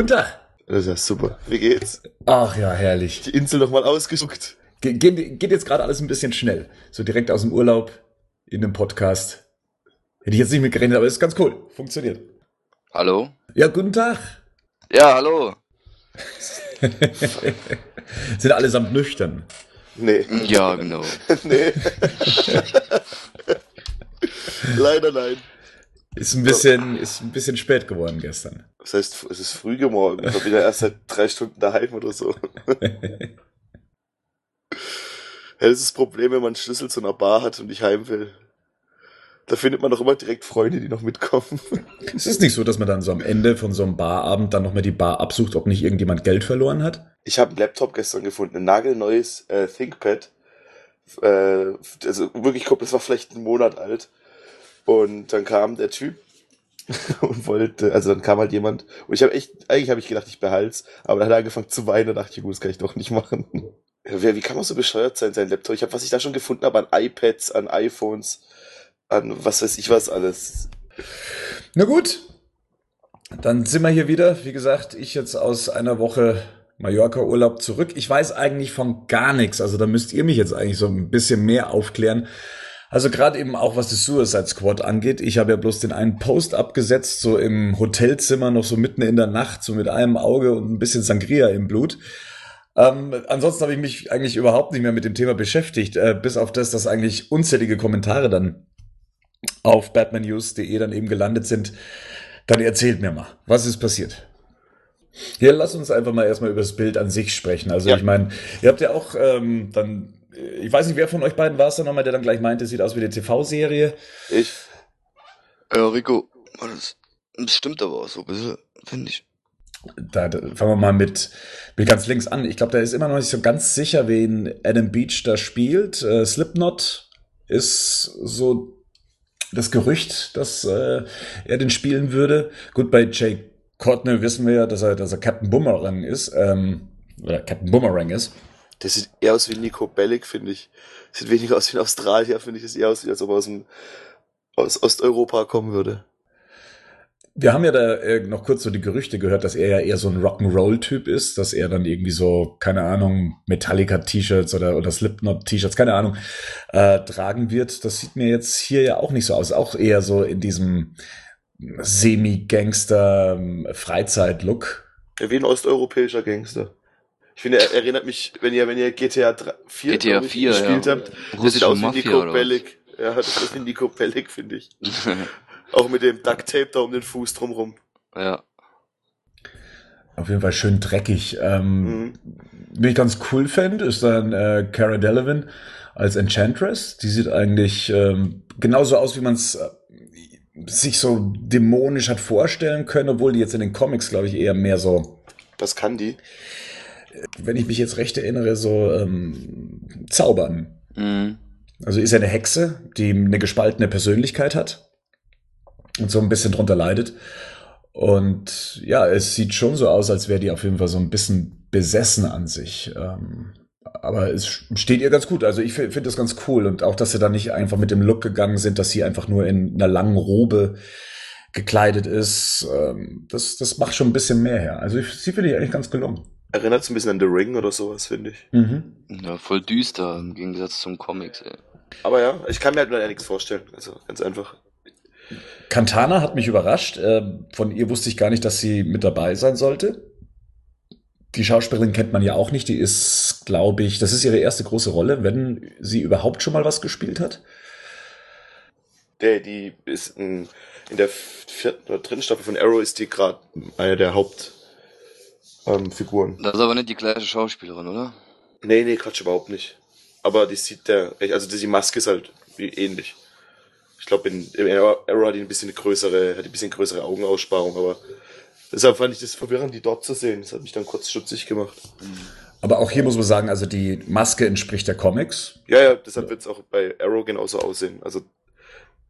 Guten Tag. Das ist ja super. Wie geht's? Ach ja, herrlich. Die Insel nochmal ausgesucht. Ge geht, geht jetzt gerade alles ein bisschen schnell. So direkt aus dem Urlaub in dem Podcast. Hätte ich jetzt nicht mit gerechnet, aber ist ganz cool. Funktioniert. Hallo? Ja, guten Tag. Ja, hallo. Sind allesamt nüchtern. Nee. Ja, genau. nee. Leider nein. Ist ein bisschen, ist ein bisschen spät geworden gestern. Das heißt, es ist früh gemorgen. Ich bin wieder erst seit drei Stunden daheim oder so. Ja, das ist das Problem, wenn man einen Schlüssel zu einer Bar hat und nicht heim will. Da findet man doch immer direkt Freunde, die noch mitkommen. Es ist nicht so, dass man dann so am Ende von so einem Barabend dann nochmal die Bar absucht, ob nicht irgendjemand Geld verloren hat. Ich habe einen Laptop gestern gefunden, ein nagelneues äh, ThinkPad. Äh, also wirklich, ich glaube, das war vielleicht einen Monat alt. Und dann kam der Typ und wollte, also dann kam halt jemand und ich habe echt, eigentlich habe ich gedacht, ich behalt's, aber dann hat er angefangen zu weinen und dachte ich, gut, das kann ich doch nicht machen. Ja, wie kann man so bescheuert sein, sein Laptop? Ich habe, was ich da schon gefunden habe, an iPads, an iPhones, an was weiß ich was alles. Na gut, dann sind wir hier wieder. Wie gesagt, ich jetzt aus einer Woche Mallorca-Urlaub zurück. Ich weiß eigentlich von gar nichts. Also da müsst ihr mich jetzt eigentlich so ein bisschen mehr aufklären. Also gerade eben auch was das Suicide Squad angeht. Ich habe ja bloß den einen Post abgesetzt, so im Hotelzimmer, noch so mitten in der Nacht, so mit einem Auge und ein bisschen Sangria im Blut. Ähm, ansonsten habe ich mich eigentlich überhaupt nicht mehr mit dem Thema beschäftigt, äh, bis auf das, dass eigentlich unzählige Kommentare dann auf batmannews.de dann eben gelandet sind. Dann erzählt mir mal, was ist passiert? Ja, lass uns einfach mal erstmal über das Bild an sich sprechen. Also Ja. ich meine, ihr habt ja auch ähm, dann, ich weiß nicht, wer von euch beiden war es dann nochmal, der dann gleich meinte, sieht aus wie die TV-Serie. Ich, Ja, Rico, das, das stimmt aber auch so ein bisschen, finde ich. Da, da fangen wir mal mit, mit ganz links an. Ich glaube, da ist immer noch nicht so ganz sicher, wen Adam Beach da spielt. Äh, Slipknot ist so das Gerücht, dass äh, er den spielen würde. Gut, bei Jay Courtney wissen wir ja, dass er, dass er Captain Boomerang ist. Ähm, oder Captain Boomerang ist. der sieht eher aus wie Nico Bellic, finde ich. Sieht weniger aus wie ein Australier, finde ich. Sieht eher aus, wie als ob er aus, dem, aus Osteuropa kommen würde. Wir haben ja da äh, noch kurz so die Gerüchte gehört, dass er ja eher so ein Rock'n'Roll-Typ ist, dass er dann irgendwie so, keine Ahnung, Metallica-T-Shirts oder, oder Slipknot-T-Shirts, keine Ahnung, äh, tragen wird. Das sieht mir jetzt hier ja auch nicht so aus. Auch eher so in diesem Semi-Gangster-Freizeit-Look. Ja, Wie ein osteuropäischer Gangster. Ich finde, er erinnert mich, wenn ihr, wenn ihr GTA 3, 4, GTA glaub ich, 4, gespielt ja. habt, das sieht aus wie Mafia Nico? Bellic. Ja, das ist wie Nico Bellic, finde ich. Auch mit dem Duct Tape da um den Fuß drumrum. ja. Auf jeden Fall schön dreckig. Ähm, Mhm. Wen ich ganz cool fände, ist dann äh, Cara Delevingne als Enchantress. Die sieht eigentlich ähm, genauso aus, wie man es äh, sich so dämonisch hat vorstellen können, obwohl die jetzt in den Comics, glaube ich, eher mehr so, Was kann die? Wenn ich mich jetzt recht erinnere, so ähm, zaubern. Mhm. Also ist er eine Hexe, die eine gespaltene Persönlichkeit hat und so ein bisschen drunter leidet. Und ja, es sieht schon so aus, als wäre die auf jeden Fall so ein bisschen besessen an sich. Ähm, aber es steht ihr ganz gut. Also ich finde das ganz cool. Und auch, dass sie da nicht einfach mit dem Look gegangen sind, dass sie einfach nur in einer langen Robe gekleidet ist. Ähm, das, das macht schon ein bisschen mehr her. Also ich, sie finde ich eigentlich ganz gelungen. Erinnert es ein bisschen an The Ring oder sowas, finde ich. Mhm. ja, voll düster im Gegensatz zum Comics, ey. Aber ja, ich kann mir halt nur nichts vorstellen. Also ganz einfach. Cantana hat mich überrascht. Ähm, Von ihr wusste ich gar nicht, dass sie mit dabei sein sollte. Die Schauspielerin kennt man ja auch nicht. Die ist, glaube ich, das ist ihre erste große Rolle, wenn sie überhaupt schon mal was gespielt hat. Der, die ist in, in der vierten oder dritten Staffel von Arrow ist die gerade eine der Hauptfiguren. Ähm, Figuren. Das ist aber nicht die gleiche Schauspielerin, oder? nee, nee, Quatsch, überhaupt nicht. Aber die sieht der, also die Maske ist halt wie ähnlich. Ich glaube, in, in Arrow hat die ein bisschen größere, hat die ein bisschen größere Augenaussparung, aber deshalb fand ich das verwirrend, die dort zu sehen. Das hat mich dann kurz stutzig gemacht. Aber auch hier muss man sagen, also die Maske entspricht der Comics. Ja, ja, deshalb wird es auch bei Arrow genauso aussehen. Also,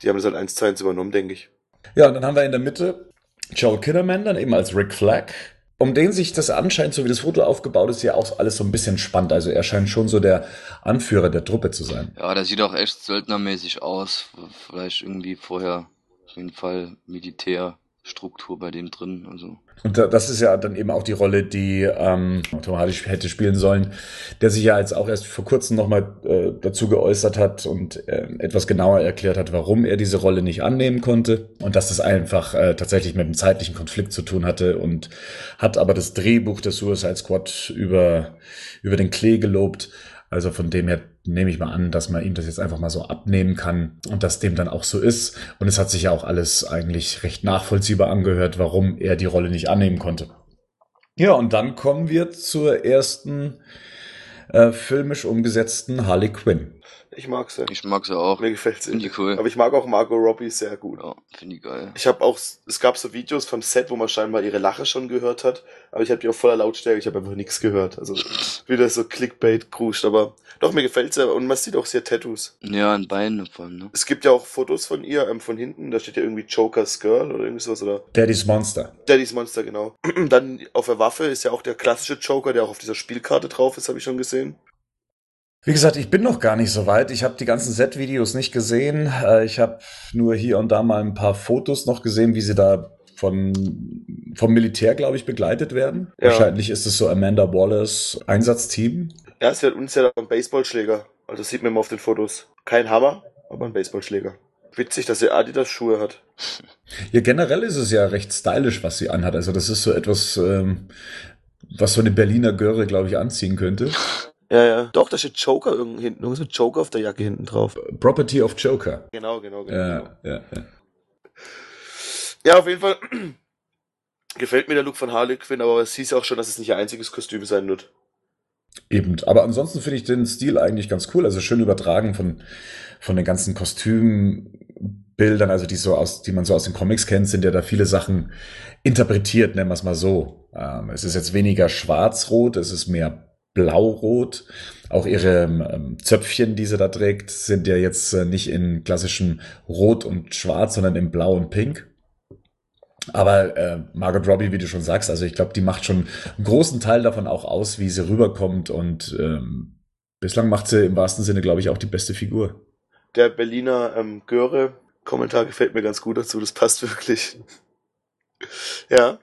die haben das halt eins zu eins übernommen, denke ich. Ja, und dann haben wir in der Mitte Joel Kinnaman, dann eben als Rick Flag. Um den sich das anscheinend, so wie das Foto aufgebaut ist, ja auch alles so ein bisschen spannend. Also er scheint schon so der Anführer der Truppe zu sein. Ja, der sieht auch echt söldnermäßig aus. Vielleicht irgendwie vorher auf jeden Fall Militär Struktur bei dem drin. Also. Und das ist ja dann eben auch die Rolle, die ähm, automatisch hätte spielen sollen, der sich ja jetzt auch erst vor kurzem nochmal äh, dazu geäußert hat und äh, etwas genauer erklärt hat, warum er diese Rolle nicht annehmen konnte und dass das einfach äh, tatsächlich mit einem zeitlichen Konflikt zu tun hatte und hat aber das Drehbuch des Suicide Squad über, über den Klee gelobt. Also von dem her nehme ich mal an, dass man ihm das jetzt einfach mal so abnehmen kann und dass dem dann auch so ist. Und es hat sich ja auch alles eigentlich recht nachvollziehbar angehört, warum er die Rolle nicht annehmen konnte. Ja, und dann kommen wir zur ersten äh, filmisch umgesetzten Harley Quinn. Ich mag sie. Ich mag sie auch. Mir gefällt sie. Finde ich cool. Aber ich mag auch Margot Robbie sehr gut. Ja, finde ich geil. Ich habe auch, es gab so Videos vom Set, wo man scheinbar ihre Lache schon gehört hat, aber ich habe die auf voller Lautstärke, ich habe einfach nichts gehört. Also wieder so Clickbait kruscht, aber doch, mir gefällt's ja und man sieht auch sehr Tattoos. Ja, an Beinen davon, ne? Es gibt ja auch Fotos von ihr, ähm, von hinten, da steht ja irgendwie Joker's Girl oder irgendwie sowas, oder Daddy's Monster. Daddy's Monster, genau. Dann auf der Waffe ist ja auch der klassische Joker, der auch auf dieser Spielkarte drauf ist, habe ich schon gesehen. Wie gesagt, ich bin noch gar nicht so weit. Ich habe die ganzen Set-Videos nicht gesehen. Äh, Ich habe nur hier und da mal ein paar Fotos noch gesehen, wie sie da von, vom Militär, glaube ich, begleitet werden. Ja. Wahrscheinlich ist es so Amanda Wallace Einsatzteam. Ja, sie hat uns ja einen Baseballschläger. Also das sieht man immer auf den Fotos. Kein Hammer, aber ein Baseballschläger. Witzig, dass sie Adidas Schuhe hat. Ja, generell ist es ja recht stylisch, was sie anhat. Also das ist so etwas, ähm, was so eine Berliner Göre, glaube ich, anziehen könnte. Ja, ja. Doch, da steht Joker irgendwo hinten. Irgendwo ist Joker auf der Jacke hinten drauf. Property of Joker. Genau, genau, genau. Ja, ja, ja. Ja, auf jeden Fall gefällt mir der Look von Harley Quinn, aber es hieß auch schon, dass es nicht ihr einziges Kostüm sein wird. Eben. Aber ansonsten finde ich den Stil eigentlich ganz cool. Also schön übertragen von, von den ganzen Kostümbildern, also die so aus, die man so aus den Comics kennt, sind ja da viele Sachen interpretiert, nennen wir es mal so. Ähm, es ist jetzt weniger schwarz-rot, es ist mehr blau-rot. Auch ihre ähm, Zöpfchen, die sie da trägt, sind ja jetzt äh, nicht in klassischem Rot und Schwarz, sondern in Blau und Pink. Aber äh, Margot Robbie, wie du schon sagst, also ich glaube, die macht schon einen großen Teil davon auch aus, wie sie rüberkommt. Und ähm, bislang macht sie im wahrsten Sinne, glaube ich, auch die beste Figur. Der Berliner ähm, Göre-Kommentar gefällt mir ganz gut dazu, das passt wirklich. ja,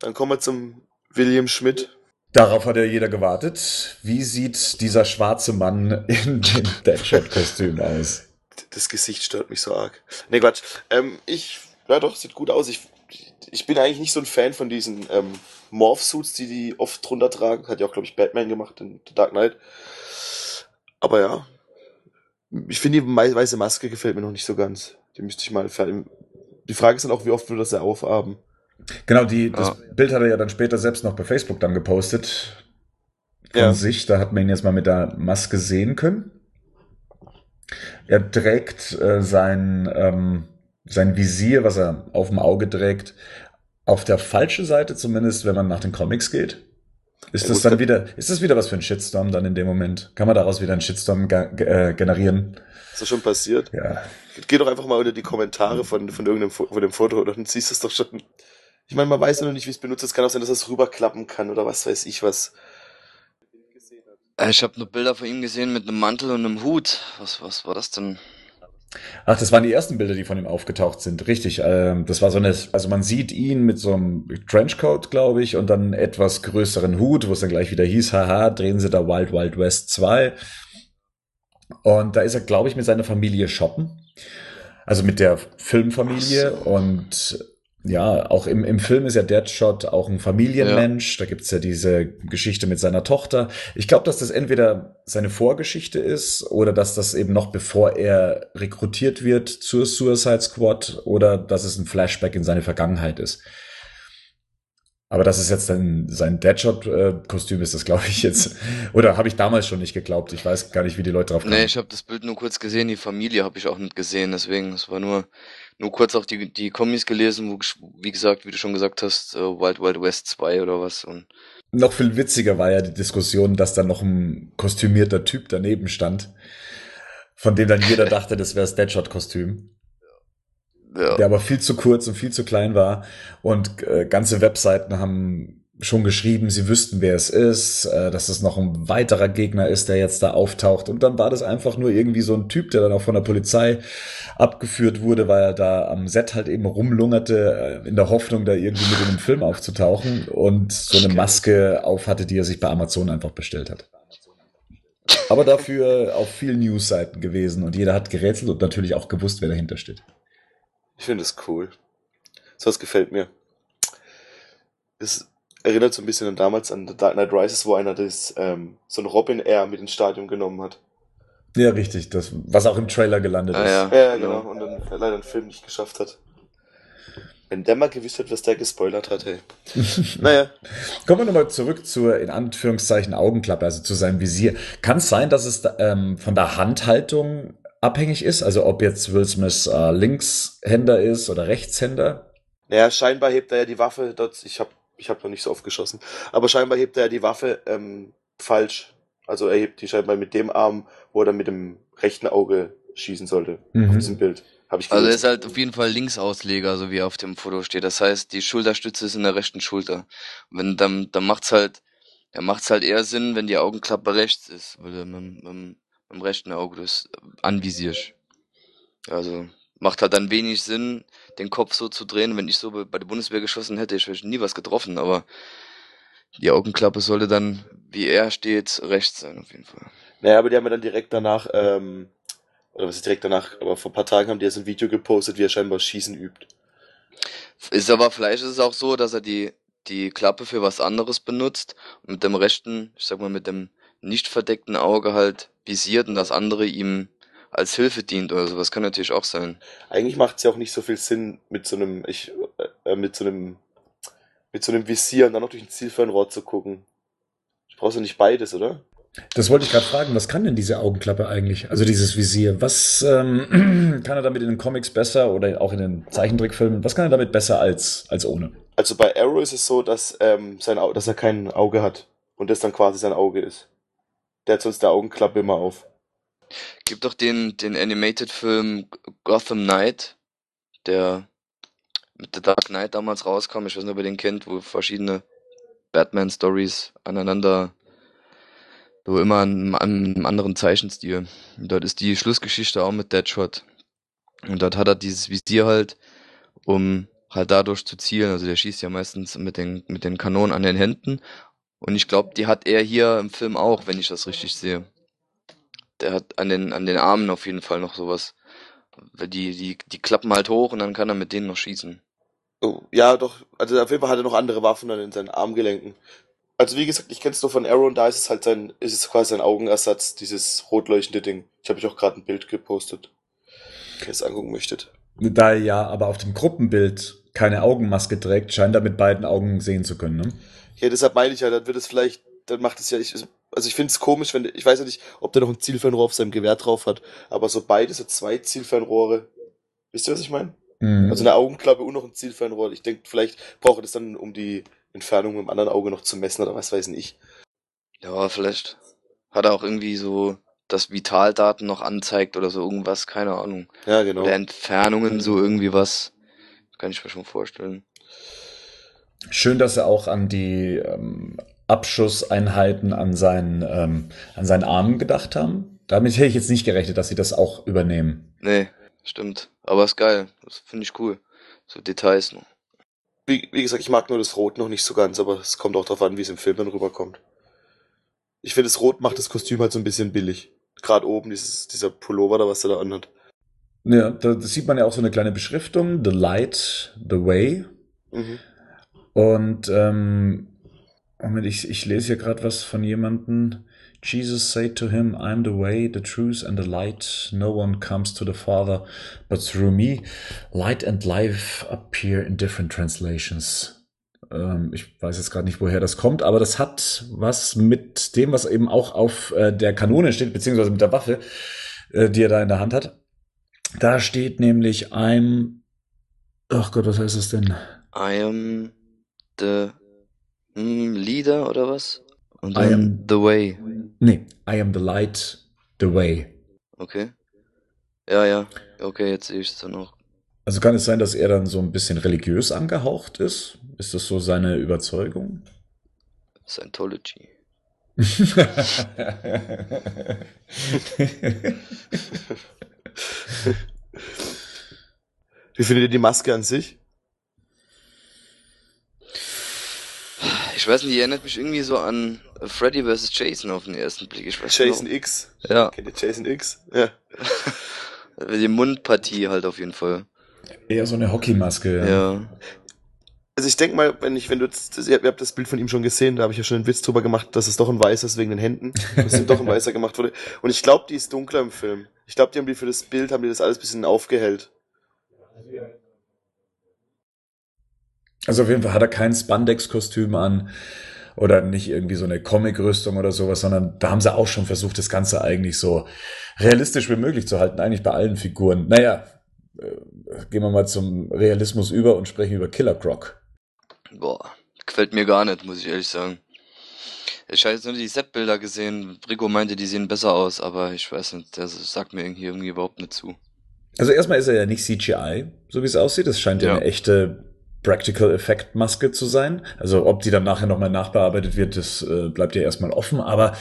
dann kommen wir zum William Schmidt. Darauf hat ja jeder gewartet. Wie sieht dieser schwarze Mann in dem Deadshot-Kostüm aus? Das Gesicht stört mich so arg. Nee, Quatsch. Ähm, ich, ja doch, sieht gut aus. Ich, ich bin eigentlich nicht so ein Fan von diesen ähm, Morph-Suits, die die oft drunter tragen. Hat ja auch, glaube ich, Batman gemacht in The Dark Knight. Aber ja, ich finde die weiße Maske gefällt mir noch nicht so ganz. Die müsste ich mal. Die Frage ist dann auch, wie oft wir das ja aufhaben. Genau, die, das Ja. Bild hat er ja dann später selbst noch bei Facebook dann gepostet. Von Ja. sich, da hat man ihn jetzt mal mit der Maske sehen können. Er trägt äh, sein, ähm, sein Visier, was er auf dem Auge trägt, auf der falschen Seite, zumindest wenn man nach den Comics geht. Ist das dann da- wieder, ist das wieder was für ein Shitstorm dann in dem Moment? Kann man daraus wieder einen Shitstorm äh, generieren? Ist das schon passiert? Ja. Geh doch einfach mal unter die Kommentare von, von irgendeinem Fo- von dem Foto, dann siehst du es doch schon. Ich meine, man weiß ja noch nicht, wie es benutzt. Es kann auch sein, dass es rüberklappen kann oder was weiß ich was. Äh, Ich habe nur Bilder von ihm gesehen mit einem Mantel und einem Hut. Was, was war das denn? Ach, das waren die ersten Bilder, die von ihm aufgetaucht sind. Richtig. Ähm, das war so eine, also man sieht ihn mit so einem Trenchcoat, glaube ich, und dann einen etwas größeren Hut, wo es dann gleich wieder hieß, haha, drehen sie da Wild Wild West 2. Und da ist er, glaube ich, mit seiner Familie shoppen. Also mit der Filmfamilie. So. Und ja, auch im, im Film ist ja Deadshot auch ein Familienmensch. Da gibt's ja diese Geschichte mit seiner Tochter. Ich glaube, dass das entweder seine Vorgeschichte ist oder dass das eben noch bevor er rekrutiert wird zur Suicide Squad oder dass es ein Flashback in seine Vergangenheit ist. Aber das ist jetzt dann sein Deadshot-Kostüm ist das, glaube ich, jetzt. Oder habe ich damals schon nicht geglaubt. Ich weiß gar nicht, wie die Leute drauf kommen. Nee, ich habe das Bild nur kurz gesehen, die Familie habe ich auch nicht gesehen, deswegen, es war nur, nur kurz auch die, die Kommis gelesen, wo, wie gesagt, wie du schon gesagt hast, äh, Wild Wild West 2 oder was und Noch viel witziger war ja die Diskussion, dass da noch ein kostümierter Typ daneben stand, von dem dann jeder dachte, das wäre das Deadshot-Kostüm, ja, der aber viel zu kurz und viel zu klein war. Und äh, ganze Webseiten haben schon geschrieben, sie wüssten, wer es ist, äh, dass es noch ein weiterer Gegner ist, der jetzt da auftaucht. Und dann war das einfach nur irgendwie so ein Typ, der dann auch von der Polizei abgeführt wurde, weil er da am Set halt eben rumlungerte, äh, in der Hoffnung, da irgendwie mit in den Film aufzutauchen und so eine Maske auf hatte, die er sich bei Amazon einfach bestellt hat. Aber dafür auf vielen Newsseiten gewesen und jeder hat gerätselt und natürlich auch gewusst, wer dahinter steht. Ich finde es cool. So was gefällt mir. Es erinnert so ein bisschen an damals an The Dark Knight Rises, wo einer das, ähm, so ein Robin Air mit ins Stadion genommen hat. Ja, richtig. Das, was auch im Trailer gelandet Ah, ist. ja. Ja, genau. genau. Und dann leider den Film nicht geschafft hat. Wenn der mal gewusst hat, was der gespoilert hat, hey. naja. Kommen wir nochmal zurück zur, in Anführungszeichen, Augenklappe, also zu seinem Visier. Kann es sein, dass es ähm, von der Handhaltung abhängig ist? Also ob jetzt Will Smith äh, Linkshänder ist oder Rechtshänder? Naja, scheinbar hebt er ja die Waffe dort. Ich hab, ich hab noch nicht so oft geschossen. Aber scheinbar hebt er ja die Waffe ähm, falsch. Also er hebt die scheinbar mit dem Arm, wo er dann mit dem rechten Auge schießen sollte. Mhm. Auf diesem Bild. Habe ich Also er gelesen. ist halt auf jeden Fall Linksausleger, so wie er auf dem Foto steht. Das heißt, die Schulterstütze ist in der rechten Schulter. Und wenn dann, dann macht's halt, ja, macht's halt eher Sinn, wenn die Augenklappe rechts ist, weil du mit, mit, mit dem rechten Auge das anvisierst. Also macht halt dann wenig Sinn, den Kopf so zu drehen. Wenn ich so bei der Bundeswehr geschossen hätte, ich hätte nie was getroffen, aber die Augenklappe sollte dann, wie er steht, rechts sein auf jeden Fall. Naja, aber die haben ja dann direkt danach, ähm, oder was ist direkt danach, aber vor ein paar Tagen haben die jetzt ein Video gepostet, wie er scheinbar Schießen übt. Ist aber vielleicht ist es auch so, dass er die, die Klappe für was anderes benutzt und mit dem rechten, ich sag mal, mit dem nicht verdeckten Auge halt visiert und das andere ihm als Hilfe dient oder sowas. Kann natürlich auch sein. Eigentlich macht es ja auch nicht so viel Sinn, mit so einem, ich, äh, mit so einem, mit so einem Visier und dann noch durch ein Zielfernrohr zu gucken. Du brauchst ja nicht beides, oder? Das wollte ich gerade fragen. Was kann denn diese Augenklappe eigentlich? Also dieses Visier. Was ähm, kann er damit in den Comics besser oder auch in den Zeichentrickfilmen? Was kann er damit besser als, als ohne? Also bei Arrow ist es so, dass, ähm, sein, Au- dass er kein Auge hat und das dann quasi sein Auge ist. Der hat sonst der Augenklappe immer auf. Gibt doch den, den Animated-Film Gotham Knight, der mit The Dark Knight damals rauskam. Ich weiß nicht, ob ihr den kennt, wo verschiedene Batman-Stories aneinander, so immer an, einem anderen Zeichenstil. Und dort ist die Schlussgeschichte auch mit Deadshot. Und dort hat er dieses Visier halt, um halt dadurch zu zielen. Also der schießt ja meistens mit den, mit den Kanonen an den Händen. Und ich glaube, die hat er hier im Film auch, wenn ich das richtig sehe. Der hat an den, an den Armen auf jeden Fall noch sowas. Weil Die, die, die klappen halt hoch und dann kann er mit denen noch schießen. Oh, ja, doch. Also auf jeden Fall hat er noch andere Waffen dann in seinen Armgelenken. Also wie gesagt, ich kenn's nur von Arrow und da ist es halt sein, ist es quasi sein Augenersatz, dieses rot leuchtende Ding. Ich habe euch auch gerade ein Bild gepostet, wenn ihr es angucken möchtet. Da er ja aber auf dem Gruppenbild keine Augenmaske trägt, scheint er mit beiden Augen sehen zu können. Ne? Ja, deshalb meine ich ja, dann wird es vielleicht, dann macht es ja, ich, also ich finde es komisch, wenn, ich weiß ja nicht, ob der noch ein Zielfernrohr auf seinem Gewehr drauf hat, aber so beide, so zwei Zielfernrohre, wisst ihr, was ich meine? Mhm. Also eine Augenklappe und noch ein Zielfernrohr. Ich denke, vielleicht braucht er das dann, um die Entfernung mit dem anderen Auge noch zu messen oder was weiß ich. Ja, vielleicht hat er auch irgendwie so, dass Vitaldaten noch anzeigt oder so irgendwas, keine Ahnung. Ja, genau. Oder Entfernungen, so irgendwie was. Kann ich mir schon vorstellen. Schön, dass er auch an die ähm, Abschusseinheiten an seinen, ähm, an seinen Armen gedacht haben. Damit hätte ich jetzt nicht gerechnet, dass sie das auch übernehmen. Nee, stimmt. Aber ist geil. Das finde ich cool. So Details noch. Wie, wie gesagt, ich mag nur das Rot noch nicht so ganz, aber es kommt auch darauf an, wie es im Film dann rüberkommt. Ich finde, das Rot macht das Kostüm halt so ein bisschen billig. Gerade oben, dieses, dieser Pullover da, was er da anhat. Ja, da sieht man ja auch so eine kleine Beschriftung, The Light, The Way. Mhm. Und ähm, Moment, ich, ich lese hier gerade was von jemandem. Jesus said to him, I'm the way, the truth and the light. No one comes to the Father but through me. Light and life appear in different translations. Ähm, ich weiß jetzt gerade nicht, woher das kommt, aber das hat was mit dem, was eben auch auf äh, der Kanone steht, beziehungsweise mit der Waffe, äh, die er da in der Hand hat. Da steht nämlich I'm, ach Gott, was heißt das denn? I am the hm, leader oder was? Und I am- the way. Nee, I am the light, the way. Okay. Ja, ja. Okay, jetzt sehe ich es dann auch. Also kann es sein, dass er dann so ein bisschen religiös angehaucht ist? Ist das so seine Überzeugung? Scientology. Wie findet ihr die Maske an sich? Ich weiß nicht, die erinnert mich irgendwie so an Freddy vs. Jason auf den ersten Blick. Ich weiß Jason genau. X. Ja, Kennt ihr Jason X? Ja. die Mundpartie halt auf jeden Fall. Eher so eine Hockeymaske. Ja. Ja. Also ich denke mal, wenn ich, wenn du jetzt, ihr habt das Bild von ihm schon gesehen, da habe ich ja schon einen Witz drüber gemacht, dass es doch ein weißer ist wegen den Händen, dass ihm doch ein weißer gemacht wurde. Und ich glaube, die ist dunkler im Film. Ich glaube, die haben die für das Bild, haben die das alles ein bisschen aufgehellt. Also auf jeden Fall hat er kein Spandex-Kostüm an oder nicht irgendwie so eine Comic-Rüstung oder sowas, sondern da haben sie auch schon versucht, das Ganze eigentlich so realistisch wie möglich zu halten, eigentlich bei allen Figuren. Naja, äh, gehen wir mal zum Realismus über und sprechen über Killer Croc. Boah, gefällt mir gar nicht, muss ich ehrlich sagen. Ich habe jetzt nur die Set-Bilder gesehen. Rico meinte, die sehen besser aus, aber ich weiß nicht, der sagt mir irgendwie, irgendwie überhaupt nicht zu. Also erstmal ist er ja nicht CGI, so wie es aussieht. Es scheint Ja. eine echte Practical Effect Maske zu sein. Also ob die dann nachher nochmal nachbearbeitet wird, das äh, bleibt ja erstmal offen. Aber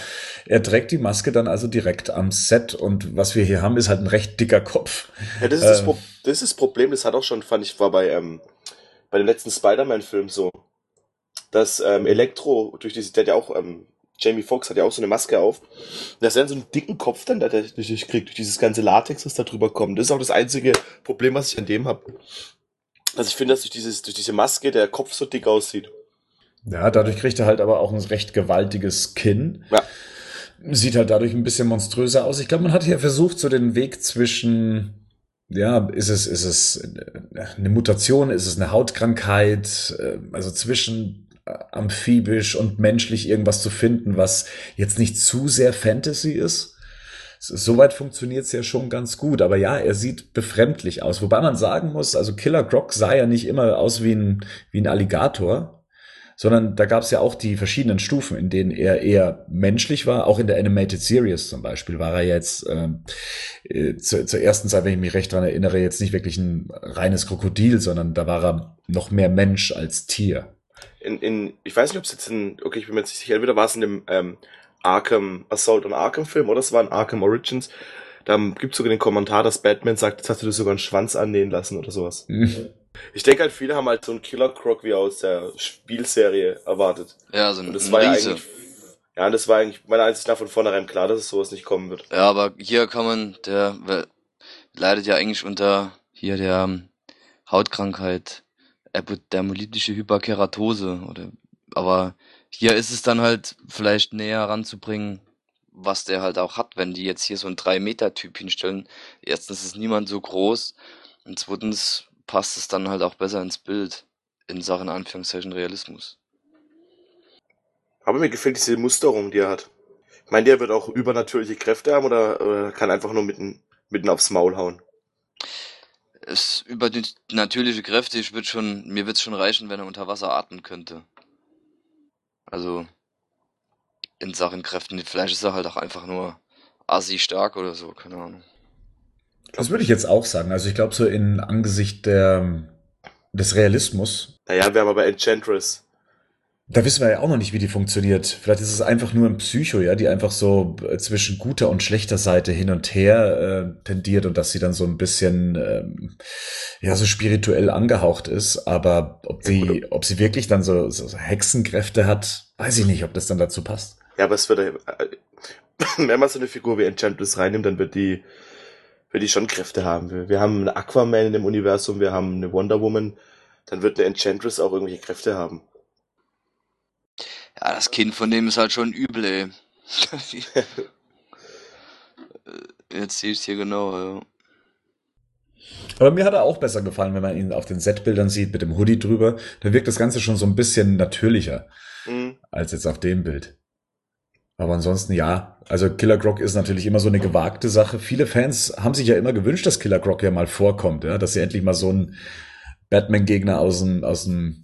er trägt die Maske dann also direkt am Set und was wir hier haben, ist halt ein recht dicker Kopf. Ja, das ist, das, Ähm. Pro das ist das Problem, das hat auch schon, fand ich, war bei, ähm, bei dem letzten Spider-Man-Film so, dass ähm, Elektro durch diese, der hat ja auch, ähm, Jamie Foxx hat ja auch so eine Maske auf, dass er dann so einen dicken Kopf dann da durch kriegt, durch dieses ganze Latex, das da drüber kommt. Das ist auch das einzige Problem, was ich an dem habe. Also ich finde, dass durch, dieses, durch diese Maske der Kopf so dick aussieht. Ja, dadurch kriegt er halt aber auch ein recht gewaltiges Kinn. Ja. Sieht halt dadurch ein bisschen monströser aus. Ich glaube, man hat hier versucht, so den Weg zwischen, ja, ist es, ist es eine Mutation, ist es eine Hautkrankheit, äh, also zwischen äh, amphibisch und menschlich irgendwas zu finden, was jetzt nicht zu sehr Fantasy ist. So- Soweit funktioniert es ja schon ganz gut, aber ja, er sieht befremdlich aus. Wobei man sagen muss, also Killer Croc sah ja nicht immer aus wie ein, wie ein Alligator, sondern da gab es ja auch die verschiedenen Stufen, in denen er eher menschlich war. Auch in der Animated Series zum Beispiel war er jetzt ähm, äh, zu, zur ersten Zeit, wenn ich mich recht daran erinnere, jetzt nicht wirklich ein reines Krokodil, sondern da war er noch mehr Mensch als Tier. In, in, ich weiß nicht, ob es jetzt in, okay, ich bin mir jetzt nicht sicher, entweder war es in dem ähm, Arkham Assault on Arkham Film oder es war in Arkham Origins. Da gibt es sogar den Kommentar, dass Batman sagt, jetzt hast du dir sogar einen Schwanz annähen lassen oder sowas. Ich denke halt, viele haben halt so einen Killer Croc wie aus der Spielserie erwartet. Ja, so ein, Und das ein war ja Riese. eigentlich, ja, und das war eigentlich meiner Ansicht nach von vornherein klar, dass es sowas nicht kommen wird. Ja, aber hier kann man, der leidet ja eigentlich unter hier der ähm, Hautkrankheit, epidermolytische Hyperkeratose oder aber hier ist es dann halt vielleicht näher ranzubringen, was der halt auch hat, wenn die jetzt hier so einen 3-Meter-Typ hinstellen. Erstens ist niemand so groß und zweitens passt es dann halt auch besser ins Bild in Sachen Anführungszeichen Realismus. Aber mir gefällt diese Musterung, die er hat. Ich meine, der wird auch übernatürliche Kräfte haben oder, oder kann einfach nur mitten, mitten aufs Maul hauen. Es über die natürliche Kräfte, ich würde schon, mir wird's schon reichen, wenn er unter Wasser atmen könnte. Also in Sachen Kräften, vielleicht ist er halt auch einfach nur assi stark oder so, keine Ahnung. Das würde ich jetzt auch sagen. Also ich glaube so in Angesicht der, des Realismus, Naja, wir haben aber Enchantress. Da wissen wir ja auch noch nicht, wie die funktioniert. Vielleicht ist es einfach nur ein Psycho, ja, die einfach so äh, zwischen guter und schlechter Seite hin und her äh, tendiert und dass sie dann so ein bisschen ähm, ja so spirituell angehaucht ist. Aber ob sie, ob sie wirklich dann so, so Hexenkräfte hat, weiß ich nicht, ob das dann dazu passt. Ja, aber es wird, äh, wenn man so eine Figur wie Enchantress reinnimmt, dann wird die, wird die schon Kräfte haben. Wir, wir haben einen Aquaman in dem Universum, wir haben eine Wonder Woman, dann wird eine Enchantress auch irgendwelche Kräfte haben. Ja, das Kind von dem ist halt schon übel, ey. Jetzt sehe ich's hier genau, ja. Aber mir hat er auch besser gefallen, wenn man ihn auf den Setbildern sieht mit dem Hoodie drüber. Da wirkt das Ganze schon so ein bisschen natürlicher Hm. als jetzt auf dem Bild. Aber ansonsten ja, also Killer Croc ist natürlich immer so eine gewagte Sache. Viele Fans haben sich ja immer gewünscht, dass Killer Croc ja mal vorkommt, ja, dass sie endlich mal so einen Batman-Gegner aus dem, aus dem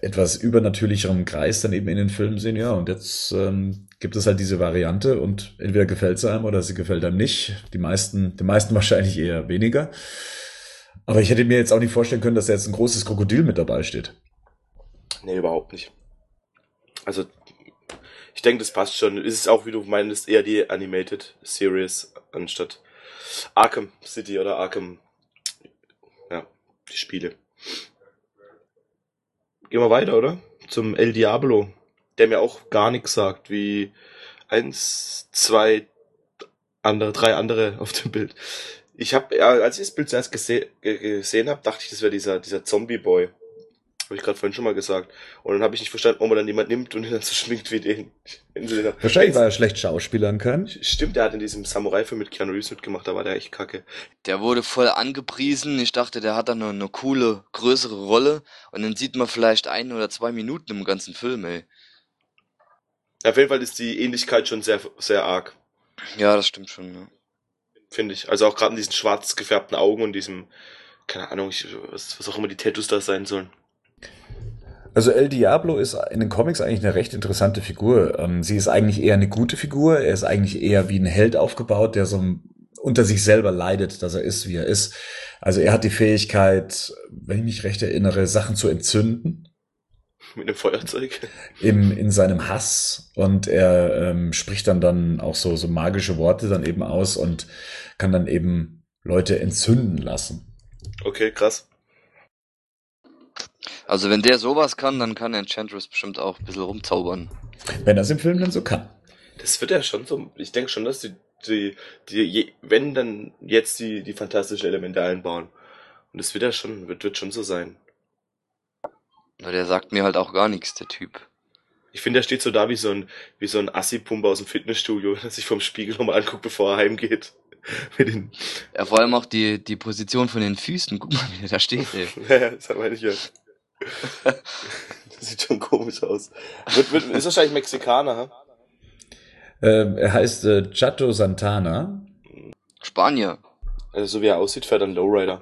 etwas übernatürlicheren Kreis dann eben in den Filmen sehen. Ja, und jetzt ähm, gibt es halt diese Variante und entweder gefällt sie einem oder sie gefällt einem nicht. Die meisten, die meisten wahrscheinlich eher weniger. Aber ich hätte mir jetzt auch nicht vorstellen können, dass da jetzt ein großes Krokodil mit dabei steht. Nee, überhaupt nicht. Also, ich denke, das passt schon. Es ist auch, wie du meinst, eher die Animated Series anstatt Arkham City oder Arkham, ja, die Spiele. Gehen wir weiter, oder? Zum El Diablo, der mir auch gar nichts sagt, wie eins, zwei, andere, drei andere auf dem Bild. Ich habe, als ich das Bild zuerst gese gesehen habe, dachte ich, das wäre dieser, dieser Zombie-Boy. Habe ich gerade vorhin schon mal gesagt. Und dann habe ich nicht verstanden, warum man dann jemand nimmt und ihn dann so schminkt wie den. Wahrscheinlich, weil er schlecht schauspielern kann. Stimmt, der hat in diesem Samurai-Film mit Keanu Reeves mitgemacht, da war der echt kacke. Der wurde voll angepriesen. Ich dachte, der hat dann noch eine coole, größere Rolle. Und dann sieht man vielleicht ein oder zwei Minuten im ganzen Film, ey. Auf jeden Fall ist die Ähnlichkeit schon sehr, sehr arg. Ja, das stimmt schon, ja. Finde ich. Also auch gerade in diesen schwarz gefärbten Augen und diesem, keine Ahnung, ich, was, was auch immer die Tattoos da sein sollen. Also El Diablo ist in den Comics eigentlich eine recht interessante Figur. Ähm, sie ist eigentlich eher eine gute Figur. Er ist eigentlich eher wie ein Held aufgebaut, der so unter sich selber leidet, dass er ist, wie er ist. Also er hat die Fähigkeit, wenn ich mich recht erinnere, Sachen zu entzünden. Mit einem Feuerzeug. Im, in seinem Hass. Und er ähm, spricht dann dann auch so, so magische Worte dann eben aus und kann dann eben Leute entzünden lassen. Okay, krass. Also wenn der sowas kann, dann kann Enchantress bestimmt auch ein bisschen rumzaubern. Wenn das im Film dann so kann. Das wird ja schon so, ich denke schon, dass die, die, die, wenn dann jetzt die, die fantastischen Elemente einbauen. Und das wird ja schon, wird, wird schon so sein. Na, der sagt mir halt auch gar nichts, der Typ. Ich finde, der steht so da wie so ein, wie so ein Assi-Pumper aus dem Fitnessstudio, der sich vom Spiegel nochmal anguckt, bevor er heimgeht. Mit den ja, vor allem auch die, die Position von den Füßen. Guck mal, wie der da steht, ey. ja, das hat man nicht gehört. das sieht schon komisch aus. Wird, wird, ist wahrscheinlich Mexikaner, ha? Ähm, er heißt äh, Chato Santana. Spanier. Also so wie er aussieht, fährt ein Lowrider.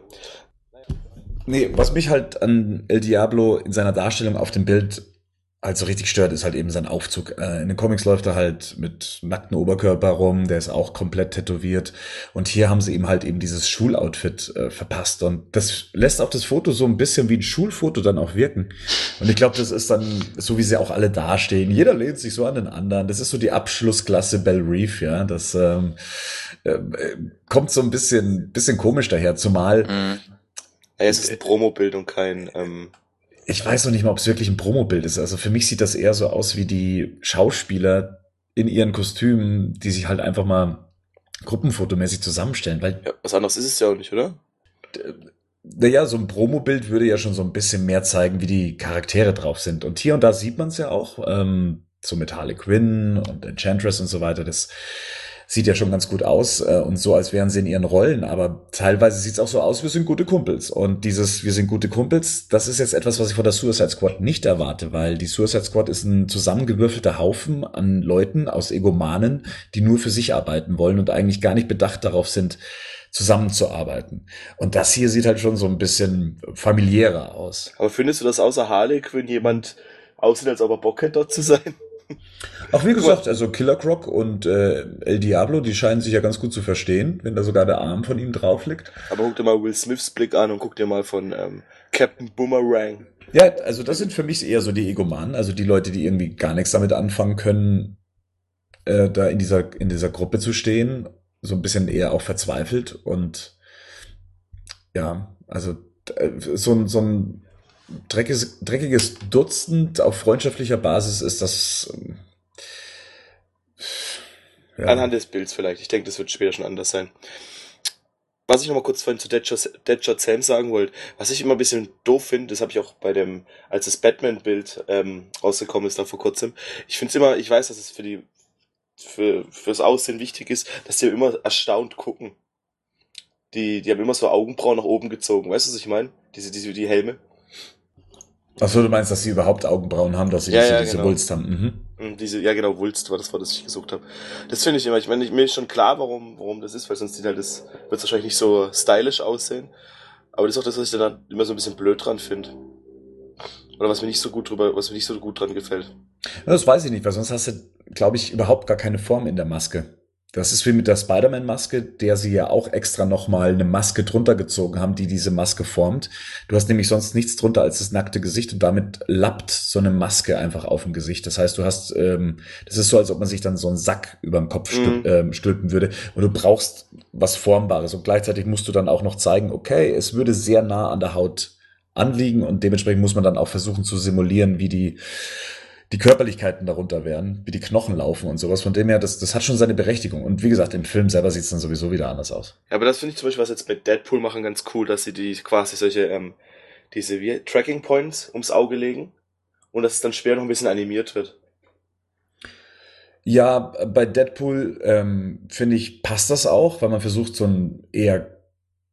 Nee, was mich halt an El Diablo in seiner Darstellung auf dem Bild halt so richtig stört, ist halt eben sein Aufzug. Äh, in den Comics läuft er halt mit nackten Oberkörper rum, der ist auch komplett tätowiert. Und hier haben sie ihm halt eben dieses Schuloutfit äh, verpasst. Und das lässt auch das Foto so ein bisschen wie ein Schulfoto dann auch wirken. Und ich glaube, das ist dann so, wie sie auch alle dastehen. Jeder lehnt sich so an den anderen. Das ist so die Abschlussklasse Bell Reef, ja. Das ähm, äh, kommt so ein bisschen, bisschen komisch daher, zumal. Mhm. Es ist Promobild und kein ähm, ich weiß noch nicht mal, ob es wirklich ein Promobild ist. Also für mich sieht das eher so aus wie die Schauspieler in ihren Kostümen, die sich halt einfach mal gruppenfotomäßig zusammenstellen. Weil ja, was anderes ist es ja auch nicht, oder? Naja, so ein Promobild würde ja schon so ein bisschen mehr zeigen, wie die Charaktere drauf sind. Und hier und da sieht man es ja auch, ähm, so mit Harley Quinn und Enchantress und so weiter. Das sieht ja schon ganz gut aus äh, und so, als wären sie in ihren Rollen, aber teilweise sieht es auch so aus, wir sind gute Kumpels. Und dieses Wir sind gute Kumpels, das ist jetzt etwas, was ich von der Suicide Squad nicht erwarte, weil die Suicide Squad ist ein zusammengewürfelter Haufen an Leuten aus Egomanen, die nur für sich arbeiten wollen und eigentlich gar nicht bedacht darauf sind, zusammenzuarbeiten. Und das hier sieht halt schon so ein bisschen familiärer aus. Aber findest du, dass außer Harley Quinn jemand aussieht, als ob er Bock hätte, dort zu sein? Auch wie gesagt, also Killer Croc und äh, El Diablo, die scheinen sich ja ganz gut zu verstehen, wenn da sogar der Arm von ihm drauf liegt. Aber guck dir mal Will Smiths Blick an und guck dir mal von ähm, Captain Boomerang. Ja, also das sind für mich eher so die Egomanen, also die Leute, die irgendwie gar nichts damit anfangen können, äh, da in dieser, in dieser Gruppe zu stehen, so ein bisschen eher auch verzweifelt und ja, also äh, so ein, so ein dreckiges, dreckiges Dutzend auf freundschaftlicher Basis ist das. Ähm, ja. Anhand des Bilds vielleicht. Ich denke, das wird später schon anders sein. Was ich noch mal kurz vorhin zu Deadshot, Deadshot Sam sagen wollte, was ich immer ein bisschen doof finde, das habe ich auch bei dem, als das Batman-Bild ähm, rausgekommen ist da vor kurzem. Ich finde es immer, ich weiß, dass es für die für fürs Aussehen wichtig ist, dass die immer erstaunt gucken. Die, die haben immer so Augenbrauen nach oben gezogen, weißt du, was ich meine? Diese, diese, die Helme. Achso, du meinst, dass sie überhaupt Augenbrauen haben, dass sie ja, diese, ja, diese genau. Wulst haben. Mhm. Diese, ja genau, Wulst war das Wort, das ich gesucht habe. Das finde ich immer, ich meine, mir ist schon klar, warum, warum das ist, weil sonst sieht halt das, wird wahrscheinlich nicht so stylisch aussehen. Aber das ist auch das, was ich dann immer so ein bisschen blöd dran finde. Oder was mir nicht so gut drüber, was mir nicht so gut dran gefällt. Das weiß ich nicht, weil sonst hast du, glaube ich, überhaupt gar keine Form in der Maske. Das ist wie mit der Spider-Man-Maske, der sie ja auch extra nochmal eine Maske drunter gezogen haben, die diese Maske formt. Du hast nämlich sonst nichts drunter als das nackte Gesicht und damit lappt so eine Maske einfach auf dem Gesicht. Das heißt, du hast, ähm, das ist so, als ob man sich dann so einen Sack über den Kopf mhm. ähm, stülpen würde. Und du brauchst was Formbares. Und gleichzeitig musst du dann auch noch zeigen, okay, es würde sehr nah an der Haut anliegen und dementsprechend muss man dann auch versuchen zu simulieren, wie die die Körperlichkeiten darunter wären, wie die Knochen laufen und sowas. Von dem her, das, das hat schon seine Berechtigung. Und wie gesagt, im Film selber sieht es dann sowieso wieder anders aus. Ja, aber das finde ich zum Beispiel, was jetzt mit Deadpool machen, ganz cool, dass sie die quasi solche, ähm, diese wie, Tracking Points ums Auge legen und dass es dann später noch ein bisschen animiert wird. Ja, bei Deadpool ähm, finde ich, passt das auch, weil man versucht, so einen eher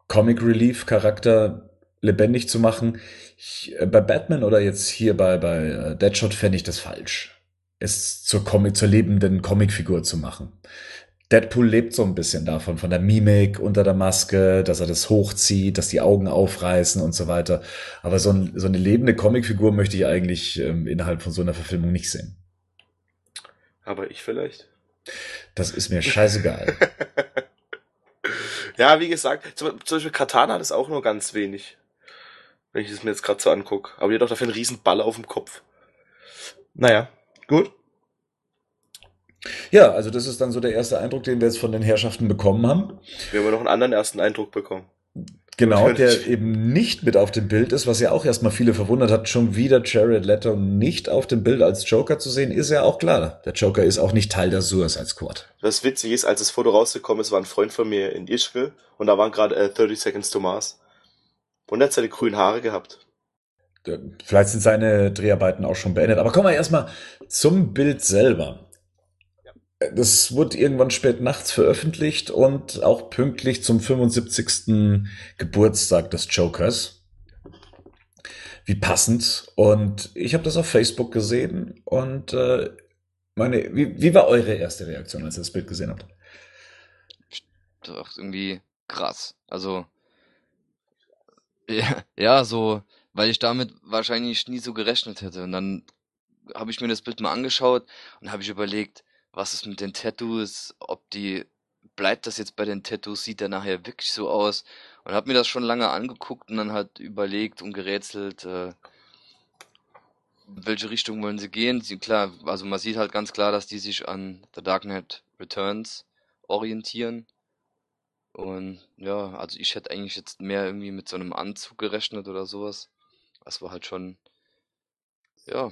Comic Relief Charakter lebendig zu machen. Äh, bei Batman oder jetzt hier bei, bei äh, Deadshot fände ich das falsch, es zur Comic, zur lebenden Comicfigur zu machen. Deadpool lebt so ein bisschen davon, von der Mimik unter der Maske, dass er das hochzieht, dass die Augen aufreißen und so weiter. Aber so, ein, so eine lebende Comicfigur möchte ich eigentlich ähm, innerhalb von so einer Verfilmung nicht sehen. Aber ich vielleicht. Das ist mir scheißegal. ja, wie gesagt, zum, zum Beispiel Katana hat es auch nur ganz wenig wenn ich es mir jetzt gerade so angucke. Aber die hat doch dafür einen riesen Ball auf dem Kopf. Naja, gut. Ja, also das ist dann so der erste Eindruck, den wir jetzt von den Herrschaften bekommen haben. Wir haben noch einen anderen ersten Eindruck bekommen. Genau, der eben nicht mit auf dem Bild ist, was ja auch erstmal viele verwundert hat, schon wieder Jared Leto nicht auf dem Bild als Joker zu sehen, ist ja auch klar. Der Joker ist auch nicht Teil der Suicide Squad. Das Witzige ist, als das Foto rausgekommen ist, war ein Freund von mir in Ischgl und da waren gerade äh, 30 Seconds to Mars. Und er hat seine grünen Haare gehabt. Vielleicht sind seine Dreharbeiten auch schon beendet. Aber kommen wir erstmal zum Bild selber. Das wurde irgendwann spät nachts veröffentlicht und auch pünktlich zum 75. Geburtstag des Jokers. Wie passend. Und ich habe das auf Facebook gesehen und äh, meine, wie, wie war eure erste Reaktion, als ihr das Bild gesehen habt? Doch, irgendwie krass. Also ja, so, weil ich damit wahrscheinlich nie so gerechnet hätte. Und dann habe ich mir das Bild mal angeschaut und habe ich überlegt, was ist mit den Tattoos, ob die, bleibt das jetzt bei den Tattoos, sieht der nachher wirklich so aus? Und habe mir das schon lange angeguckt und dann halt überlegt und gerätselt, äh, welche Richtung wollen sie gehen. Sie, klar, also man sieht halt ganz klar, dass die sich an The Dark Knight Returns orientieren. Und ja, also ich hätte eigentlich jetzt mehr irgendwie mit so einem Anzug gerechnet oder sowas. Das war halt schon, ja.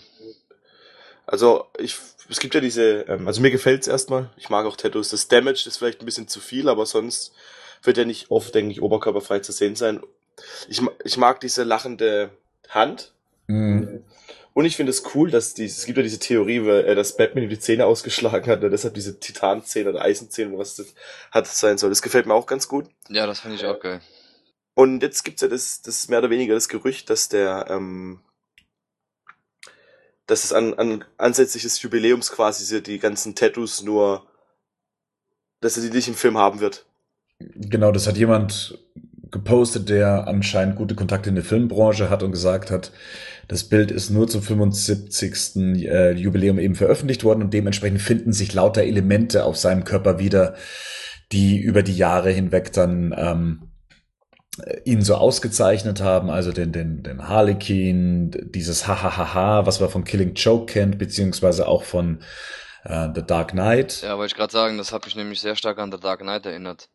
Also ich, es gibt ja diese, ähm, also mir gefällt's erstmal. Ich mag auch Tattoos. Das Damage ist vielleicht ein bisschen zu viel, aber sonst wird er nicht oft, denke ich, oberkörperfrei zu sehen sein. Ich, ich mag diese lachende Hand. Mhm. Und ich finde es cool, dass die, es gibt ja diese Theorie, äh, dass Batman die Zähne ausgeschlagen hat, und deshalb diese Titanzähne oder Eisenzähne, was das hat sein soll. Das gefällt mir auch ganz gut. Ja, das finde ich auch geil. Und jetzt gibt's ja das, das mehr oder weniger das Gerücht, dass der, ähm, dass es an, an ansätzlich des Jubiläums quasi die ganzen Tattoos nur, dass er die nicht im Film haben wird. Genau, das hat jemand gepostet, der anscheinend gute Kontakte in der Filmbranche hat und gesagt hat, das Bild ist nur zum 75. Äh, Jubiläum eben veröffentlicht worden und dementsprechend finden sich lauter Elemente auf seinem Körper wieder, die über die Jahre hinweg dann ähm, ihn so ausgezeichnet haben, also den, den, den Harlequin, dieses Hahaha, was man von Killing Joke kennt, beziehungsweise auch von äh, The Dark Knight. Ja, wollte ich gerade sagen, das hat mich nämlich sehr stark an The Dark Knight erinnert.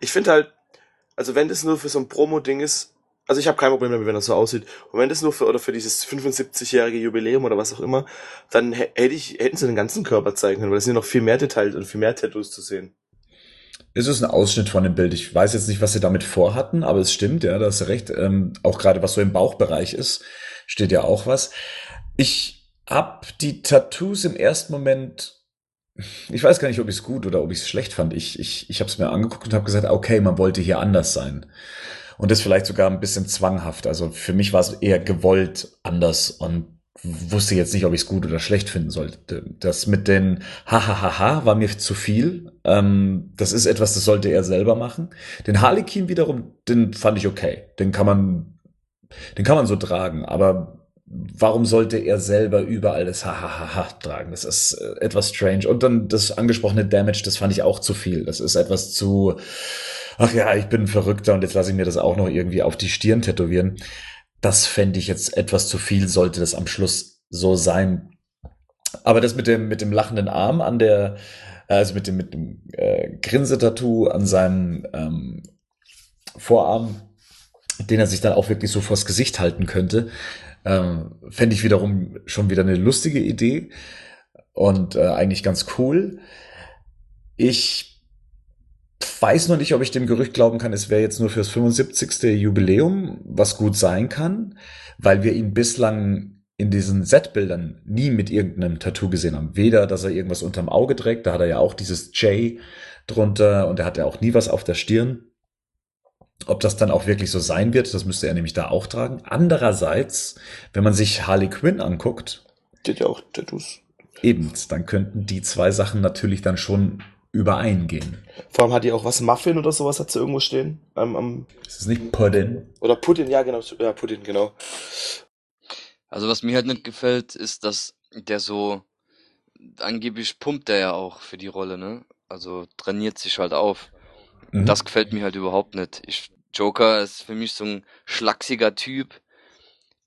Ich finde halt, also wenn das nur für so ein Promo-Ding ist, also ich habe kein Problem damit, wenn das so aussieht. Und wenn das nur für oder für dieses 75-jährige Jubiläum oder was auch immer, dann hätte ich hätten sie den ganzen Körper zeigen können, weil es sind noch viel mehr Details und viel mehr Tattoos zu sehen. Es ist ein Ausschnitt von dem Bild. Ich weiß jetzt nicht, was sie damit vorhatten, aber es stimmt, ja, da hast du recht. Ähm, auch gerade was so im Bauchbereich ist, steht ja auch was. Ich hab die Tattoos im ersten Moment ich weiß gar nicht, ob ich es gut oder ob ich es schlecht fand. Ich, ich, ich habe es mir angeguckt und habe gesagt, okay, man wollte hier anders sein und das vielleicht sogar ein bisschen zwanghaft. Also für mich war es eher gewollt anders und wusste jetzt nicht, ob ich es gut oder schlecht finden sollte. Das mit den Hahaha war mir zu viel. Ähm, das ist etwas, das sollte er selber machen. Den Harlequin wiederum, den fand ich okay. Den kann man, den kann man so tragen. Aber warum sollte er selber überall das Hahaha tragen? Das ist äh, etwas strange. Und dann das angesprochene Damage, das fand ich auch zu viel. Das ist etwas zu, ach ja, ich bin ein Verrückter und jetzt lasse ich mir das auch noch irgendwie auf die Stirn tätowieren. Das fände ich jetzt etwas zu viel, sollte das am Schluss so sein. Aber das mit dem, mit dem lachenden Arm an der, also mit dem, mit dem äh, Grinsetattoo an seinem ähm, Vorarm, den er sich dann auch wirklich so vors Gesicht halten könnte, ähm, fände ich wiederum schon wieder eine lustige Idee und äh, eigentlich ganz cool. Ich weiß noch nicht, ob ich dem Gerücht glauben kann, es wäre jetzt nur fürs 75. Jubiläum, was gut sein kann, weil wir ihn bislang in diesen Set-Bildern nie mit irgendeinem Tattoo gesehen haben. Weder, dass er irgendwas unterm Auge trägt, da hat er ja auch dieses J drunter und er hat ja auch nie was auf der Stirn. Ob das dann auch wirklich so sein wird, das müsste er nämlich da auch tragen. Andererseits, wenn man sich Harley Quinn anguckt, die hat ja auch Tattoos. Eben, dann könnten die zwei Sachen natürlich dann schon übereingehen. Vor allem hat die auch was Muffin oder sowas hat sie irgendwo stehen. Am, am ist es nicht Puddin? Oder Puddin, ja genau, ja Puddin, genau. Also was mir halt nicht gefällt, ist, dass der so angeblich pumpt der ja auch für die Rolle, ne? Also trainiert sich halt auf. Mhm. Das gefällt mir halt überhaupt nicht. Ich, Joker ist für mich so ein schlachsiger Typ,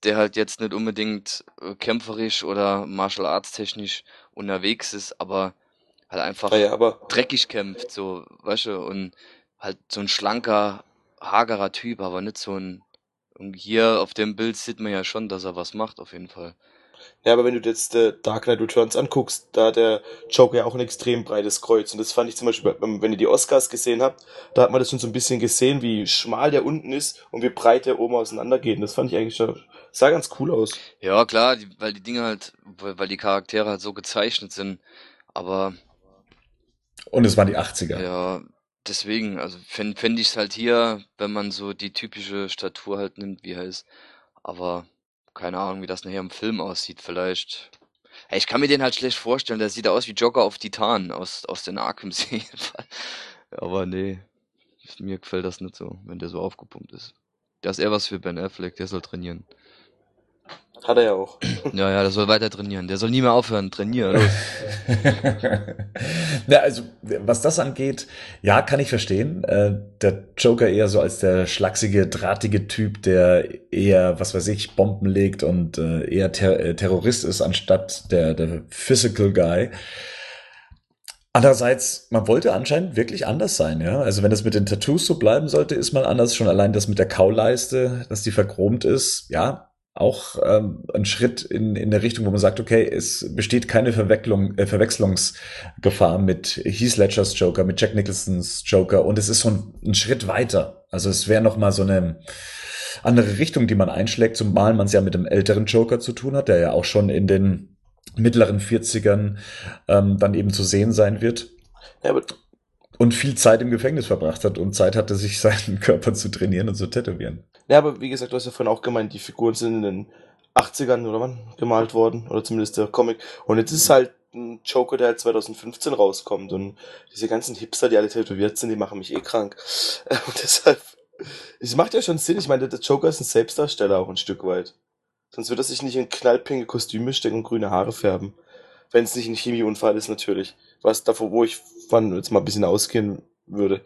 der halt jetzt nicht unbedingt äh, kämpferisch oder martial arts technisch unterwegs ist, aber halt einfach ja, aber dreckig kämpft, so, weißt du, und halt so ein schlanker, hagerer Typ, aber nicht so ein und hier auf dem Bild sieht man ja schon, dass er was macht, auf jeden Fall. Ja, aber wenn du jetzt äh, Dark Knight Returns anguckst, da hat der Joker ja auch ein extrem breites Kreuz. Und das fand ich zum Beispiel, wenn ihr die Oscars gesehen habt, da hat man das schon so ein bisschen gesehen, wie schmal der unten ist und wie breit der oben auseinandergeht. Und das fand ich eigentlich schon, sah ganz cool aus. Ja, klar, die, weil die Dinge halt, weil, weil die Charaktere halt so gezeichnet sind. Aber. Und es waren die 80er. Ja, deswegen, also fände fänd ich es halt hier, wenn man so die typische Statur halt nimmt, wie er ist. Aber keine Ahnung, wie das nachher im Film aussieht, vielleicht. Hey, ich kann mir den halt schlecht vorstellen, der sieht aus wie Joker auf Titan aus, aus den Arkham-Serien. Aber nee, mir gefällt das nicht so, wenn der so aufgepumpt ist. Der ist eher was für Ben Affleck, der soll trainieren. Hat er ja auch. Ja, ja, der soll weiter trainieren. Der soll nie mehr aufhören, trainieren. ja, also was das angeht, ja, kann ich verstehen. Äh, der Joker eher so als der schlachsige, drahtige Typ, der eher, was weiß ich, Bomben legt und äh, eher Ter äh, Terrorist ist, anstatt der, der Physical Guy. Andererseits, man wollte anscheinend wirklich anders sein, ja. Also wenn es mit den Tattoos so bleiben sollte, ist man anders. Schon allein das mit der Kauleiste, dass die verchromt ist, ja, auch ähm, ein Schritt in, in der Richtung, wo man sagt, okay, es besteht keine Verwechslung, äh, Verwechslungsgefahr mit Heath Ledgers Joker, mit Jack Nicholsons Joker und es ist so ein, ein Schritt weiter. Also es wäre noch mal so eine andere Richtung, die man einschlägt, zumal man es ja mit dem älteren Joker zu tun hat, der ja auch schon in den mittleren 40ern ähm, dann eben zu sehen sein wird. Ja, und viel Zeit im Gefängnis verbracht hat und Zeit hatte, sich seinen Körper zu trainieren und zu tätowieren. Ja, aber wie gesagt, du hast ja vorhin auch gemeint, die Figuren sind in den 80ern oder wann gemalt worden, oder zumindest der Comic. Und jetzt ist halt ein Joker, der halt 2015 rauskommt und diese ganzen Hipster, die alle tätowiert sind, die machen mich eh krank. Und deshalb, es macht ja schon Sinn. Ich meine, der Joker ist ein Selbstdarsteller auch ein Stück weit. Sonst würde er sich nicht in knallpinke Kostüme stecken und grüne Haare färben. Wenn es nicht ein Chemieunfall ist, natürlich. Was davor, wo ich von jetzt mal ein bisschen ausgehen würde.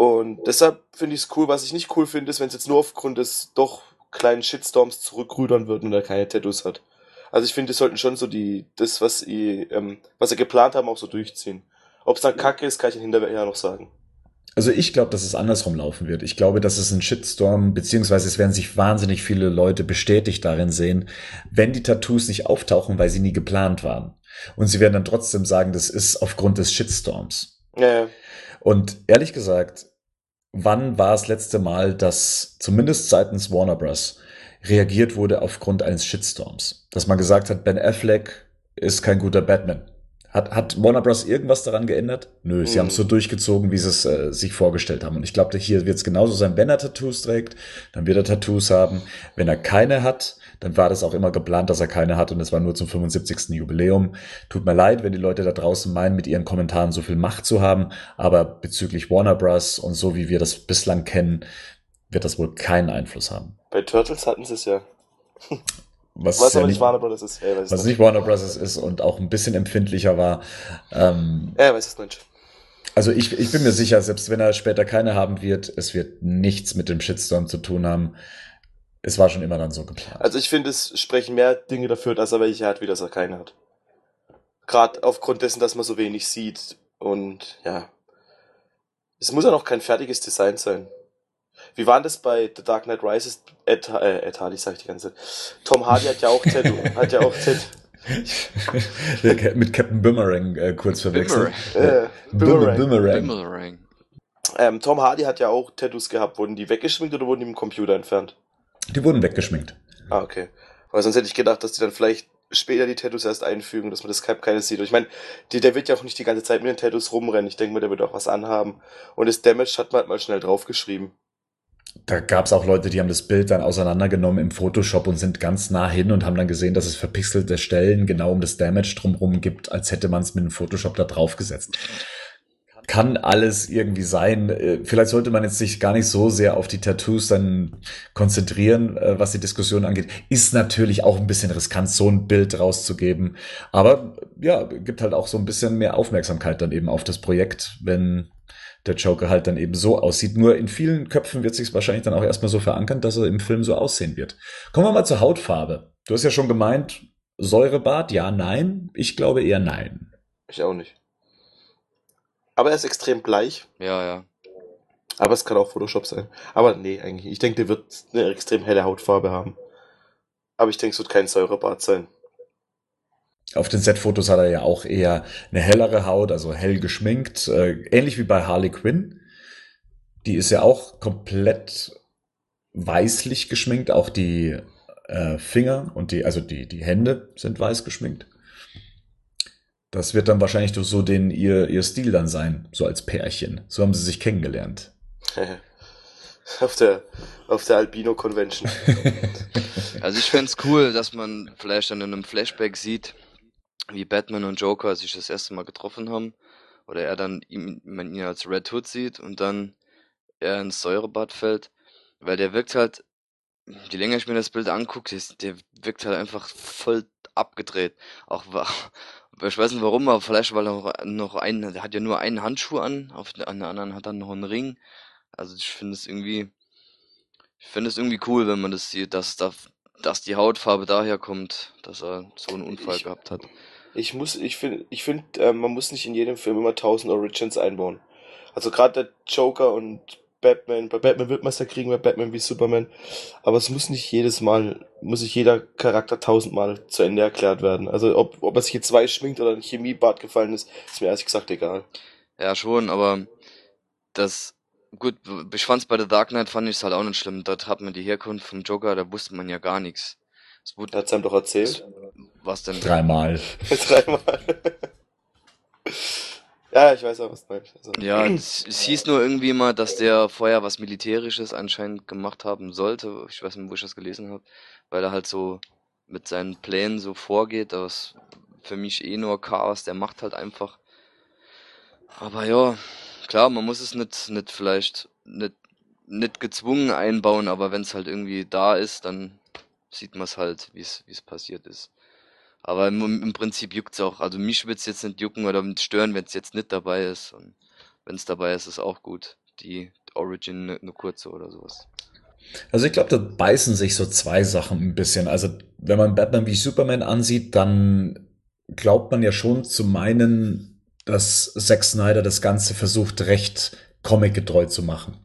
Und deshalb finde ich es cool. Was ich nicht cool finde, ist, wenn es jetzt nur aufgrund des doch kleinen Shitstorms zurückrudern wird und er keine Tattoos hat. Also ich finde, die sollten schon so die, das, was sie, ähm, was sie geplant haben, auch so durchziehen. Ob es dann kacke ist, kann ich hinterher noch sagen. Also ich glaube, dass es andersrum laufen wird. Ich glaube, dass es ein Shitstorm, beziehungsweise es werden sich wahnsinnig viele Leute bestätigt darin sehen, wenn die Tattoos nicht auftauchen, weil sie nie geplant waren. Und sie werden dann trotzdem sagen, das ist aufgrund des Shitstorms. Ja. Und ehrlich gesagt, wann war es letzte Mal, dass zumindest seitens Warner Bros. reagiert wurde aufgrund eines Shitstorms? Dass man gesagt hat, Ben Affleck ist kein guter Batman. Hat, hat Warner Bros. irgendwas daran geändert? Nö, sie mhm. haben es so durchgezogen, wie sie es äh, sich vorgestellt haben. Und ich glaube, hier wird es genauso sein, wenn er Tattoos trägt, dann wird er Tattoos haben. Wenn er keine hat, dann war das auch immer geplant, dass er keine hat und es war nur zum 75. Jubiläum. Tut mir leid, wenn die Leute da draußen meinen, mit ihren Kommentaren so viel Macht zu haben, aber bezüglich Warner Bros. und so wie wir das bislang kennen, wird das wohl keinen Einfluss haben. Bei Turtles hatten sie es ja. was, Was ja aber nicht, Warner Brothers ist. Weiß es was nicht Warner Brothers ist und auch ein bisschen empfindlicher war. Ähm, Er weiß es nicht. also ich, ich bin mir sicher, selbst wenn er später keine haben wird, es wird nichts mit dem Shitstorm zu tun haben. Es war schon immer dann so geplant. Also ich finde, es sprechen mehr Dinge dafür, dass er welche hat, wie dass er keine hat. Gerade aufgrund dessen, dass man so wenig sieht. Und ja. Es muss ja noch kein fertiges Design sein. Wie war denn das bei The Dark Knight Rises? Ed, äh, Ed Hardy, sag ich die ganze Zeit. Tom Hardy hat ja auch Tattoo. hat ja auch Tattoo. mit Captain Boomerang äh, kurz verwechselt. Boomerang. Äh, Boomerang. Boomerang. Boomerang. Ähm, Tom Hardy hat ja auch Tattoos gehabt. Wurden die weggeschminkt oder wurden die im Computer entfernt? Die wurden weggeschminkt. Ah, okay. Weil sonst hätte ich gedacht, dass die dann vielleicht später die Tattoos erst einfügen, dass man das keine sieht. Und ich meine, der wird ja auch nicht die ganze Zeit mit den Tattoos rumrennen. Ich denke mal, der wird auch was anhaben. Und das Damage hat man halt mal schnell draufgeschrieben. Da gab es auch Leute, die haben das Bild dann auseinandergenommen im Photoshop und sind ganz nah hin und haben dann gesehen, dass es verpixelte Stellen genau um das Damage drumherum gibt, als hätte man es mit dem Photoshop da drauf gesetzt. Kann alles irgendwie sein. Äh, Vielleicht sollte man jetzt sich gar nicht so sehr auf die Tattoos dann konzentrieren, äh, was die Diskussion angeht. Ist natürlich auch ein bisschen riskant, so ein Bild rauszugeben. Aber ja, gibt halt auch so ein bisschen mehr Aufmerksamkeit dann eben auf das Projekt, wenn der Joker halt dann eben so aussieht. Nur in vielen Köpfen wird sich wahrscheinlich dann auch erstmal so verankern, dass er im Film so aussehen wird. Kommen wir mal zur Hautfarbe. Du hast ja schon gemeint, Säurebart, ja, nein. Ich glaube eher nein. Ich auch nicht. Aber er ist extrem bleich. Ja, ja. Aber es kann auch Photoshop sein. Aber nee, eigentlich. Ich denke, der wird eine extrem helle Hautfarbe haben. Aber ich denke, es wird kein Säurebart sein. Auf den Set-Fotos hat er ja auch eher eine hellere Haut, also hell geschminkt, äh, ähnlich wie bei Harley Quinn. Die ist ja auch komplett weißlich geschminkt, auch die äh, Finger und die, also die, die Hände sind weiß geschminkt. Das wird dann wahrscheinlich durch so den ihr, ihr Stil dann sein, so als Pärchen. So haben sie sich kennengelernt. auf der, auf der Albino Convention. Also ich fänd's cool, dass man vielleicht dann in einem Flashback sieht, wie Batman und Joker sich das erste Mal getroffen haben. Oder er dann ihm, man ihn als Red Hood sieht und dann er ins Säurebad fällt. Weil der wirkt halt, je länger ich mir das Bild angucke, der, der wirkt halt einfach voll abgedreht. Auch ich weiß nicht warum, aber vielleicht weil er noch, noch einen, der hat ja nur einen Handschuh an, auf der, an der anderen hat er noch einen Ring. Also ich finde es irgendwie, ich finde es irgendwie cool, wenn man das sieht, dass da, dass die Hautfarbe daher kommt, dass er so einen Unfall Ich- gehabt hat. Ich muss, ich finde, ich finde, äh, man muss nicht in jedem Film immer 1000 Origins einbauen. Also gerade der Joker und Batman, bei Batman wird man es ja kriegen, bei Batman wie Superman. Aber es muss nicht jedes Mal, muss sich jeder Charakter tausendmal zu Ende erklärt werden. Also ob, ob er sich jetzt weiß schminkt oder ein Chemiebad gefallen ist, ist mir ehrlich gesagt egal. Ja, schon, aber das, gut, ich fand's bei The Dark Knight fand ich es halt auch nicht schlimm. Dort hat man die Herkunft vom Joker, da wusste man ja gar nichts. Es wurde, hat's einem doch erzählt. Was denn? Dreimal. Dreimal. ja, ich weiß auch, was du meinst. Also, Ja, es, es hieß nur irgendwie mal, dass der vorher was Militärisches anscheinend gemacht haben sollte. Ich weiß nicht, wo ich das gelesen habe, weil er halt so mit seinen Plänen so vorgeht. Das ist für mich eh nur Chaos. Der macht halt einfach. Aber ja, klar, man muss es nicht, nicht vielleicht nicht, nicht gezwungen einbauen, aber wenn es halt irgendwie da ist, dann sieht man es halt, wie es wie es passiert ist. Aber im, im Prinzip juckt's auch. Also mich wird's jetzt nicht jucken oder stören, wenn es jetzt nicht dabei ist. Und wenn es dabei ist, ist auch gut. Die Origin ne- eine kurze oder sowas. Also ich glaube, da beißen sich so zwei Sachen ein bisschen. Also wenn man Batman wie Superman ansieht, dann glaubt man ja schon zu meinen, dass Zack Snyder das Ganze versucht, recht comicgetreu zu machen.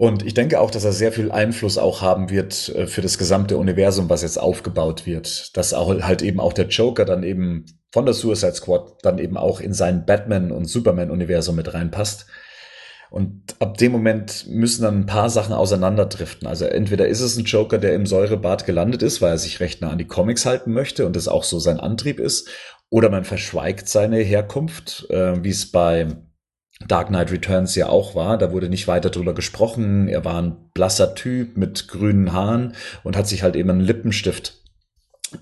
Und ich denke auch, dass er sehr viel Einfluss auch haben wird äh, für das gesamte Universum, was jetzt aufgebaut wird. Dass auch halt eben auch der Joker dann eben von der Suicide Squad dann eben auch in sein Batman- und Superman-Universum mit reinpasst. Und ab dem Moment müssen dann ein paar Sachen auseinanderdriften. Also entweder ist es ein Joker, der im Säurebad gelandet ist, weil er sich recht nah an die Comics halten möchte und das auch so sein Antrieb ist, oder man verschweigt seine Herkunft, äh, wie es bei Dark Knight Returns ja auch war. Da wurde nicht weiter drüber gesprochen. Er war ein blasser Typ mit grünen Haaren und hat sich halt eben einen Lippenstift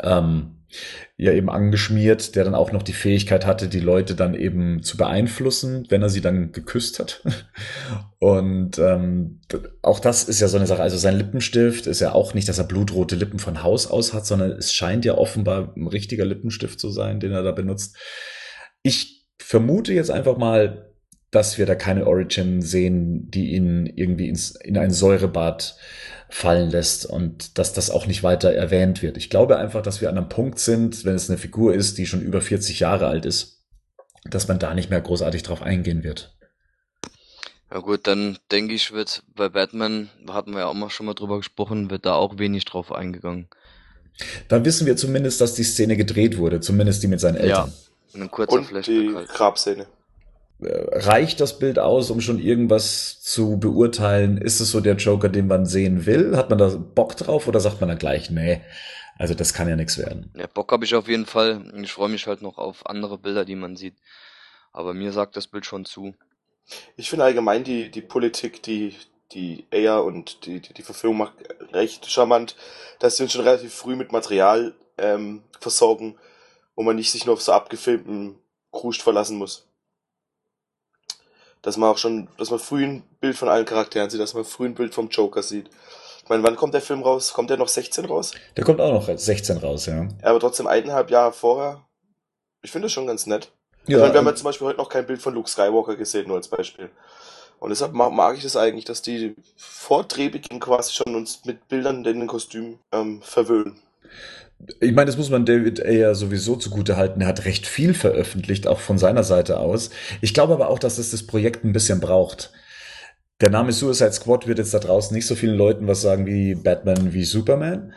ähm, ja eben angeschmiert, der dann auch noch die Fähigkeit hatte, die Leute dann eben zu beeinflussen, wenn er sie dann geküsst hat. Und ähm, auch das ist ja so eine Sache. Also sein Lippenstift ist ja auch nicht, dass er blutrote Lippen von Haus aus hat, sondern es scheint ja offenbar ein richtiger Lippenstift zu sein, den er da benutzt. Ich vermute jetzt einfach mal, dass wir da keine Origin sehen, die ihn irgendwie ins, in ein Säurebad fallen lässt und dass das auch nicht weiter erwähnt wird. Ich glaube einfach, dass wir an einem Punkt sind, wenn es eine Figur ist, die schon über 40 Jahre alt ist, dass man da nicht mehr großartig drauf eingehen wird. Ja gut, dann denke ich, wird bei Batman, hatten wir ja auch mal schon mal drüber gesprochen, wird da auch wenig drauf eingegangen. Da wissen wir zumindest, dass die Szene gedreht wurde, zumindest die mit seinen Eltern. Ja, ein kurzer Und die halt. Grabszene. Äh, reicht das Bild aus, um schon irgendwas zu beurteilen? Ist es so der Joker, den man sehen will? Hat man da Bock drauf oder sagt man dann gleich, nee, also das kann ja nichts werden? Ja, Bock habe ich auf jeden Fall. Ich freue mich halt noch auf andere Bilder, die man sieht. Aber mir sagt das Bild schon zu. Ich finde allgemein die, die Politik, die, die Ayer und die, die, die Verfilmung macht recht charmant, dass sie uns schon relativ früh mit Material ähm, versorgen, wo man nicht sich nur auf so abgefilmten Kruscht verlassen muss. Dass man auch schon, dass man früh ein Bild von allen Charakteren sieht, dass man früh ein Bild vom Joker sieht. Ich meine, wann kommt der Film raus? Kommt der noch 16 raus? Der kommt auch noch 16 raus, ja. Aber trotzdem eineinhalb Jahre vorher. Ich finde das schon ganz nett. Ja, ich meine, wir haben ja zum Beispiel heute noch kein Bild von Luke Skywalker gesehen, nur als Beispiel. Und deshalb mag, mag ich das eigentlich, dass die vor Drehbeginn quasi schon uns mit Bildern in den Kostümen ähm, verwöhnen. Ich meine, das muss man David Ayer sowieso zugute halten. Er hat recht viel veröffentlicht, auch von seiner Seite aus. Ich glaube aber auch, dass es das Projekt ein bisschen braucht. Der Name Suicide Squad wird jetzt da draußen nicht so vielen Leuten was sagen wie Batman, wie Superman.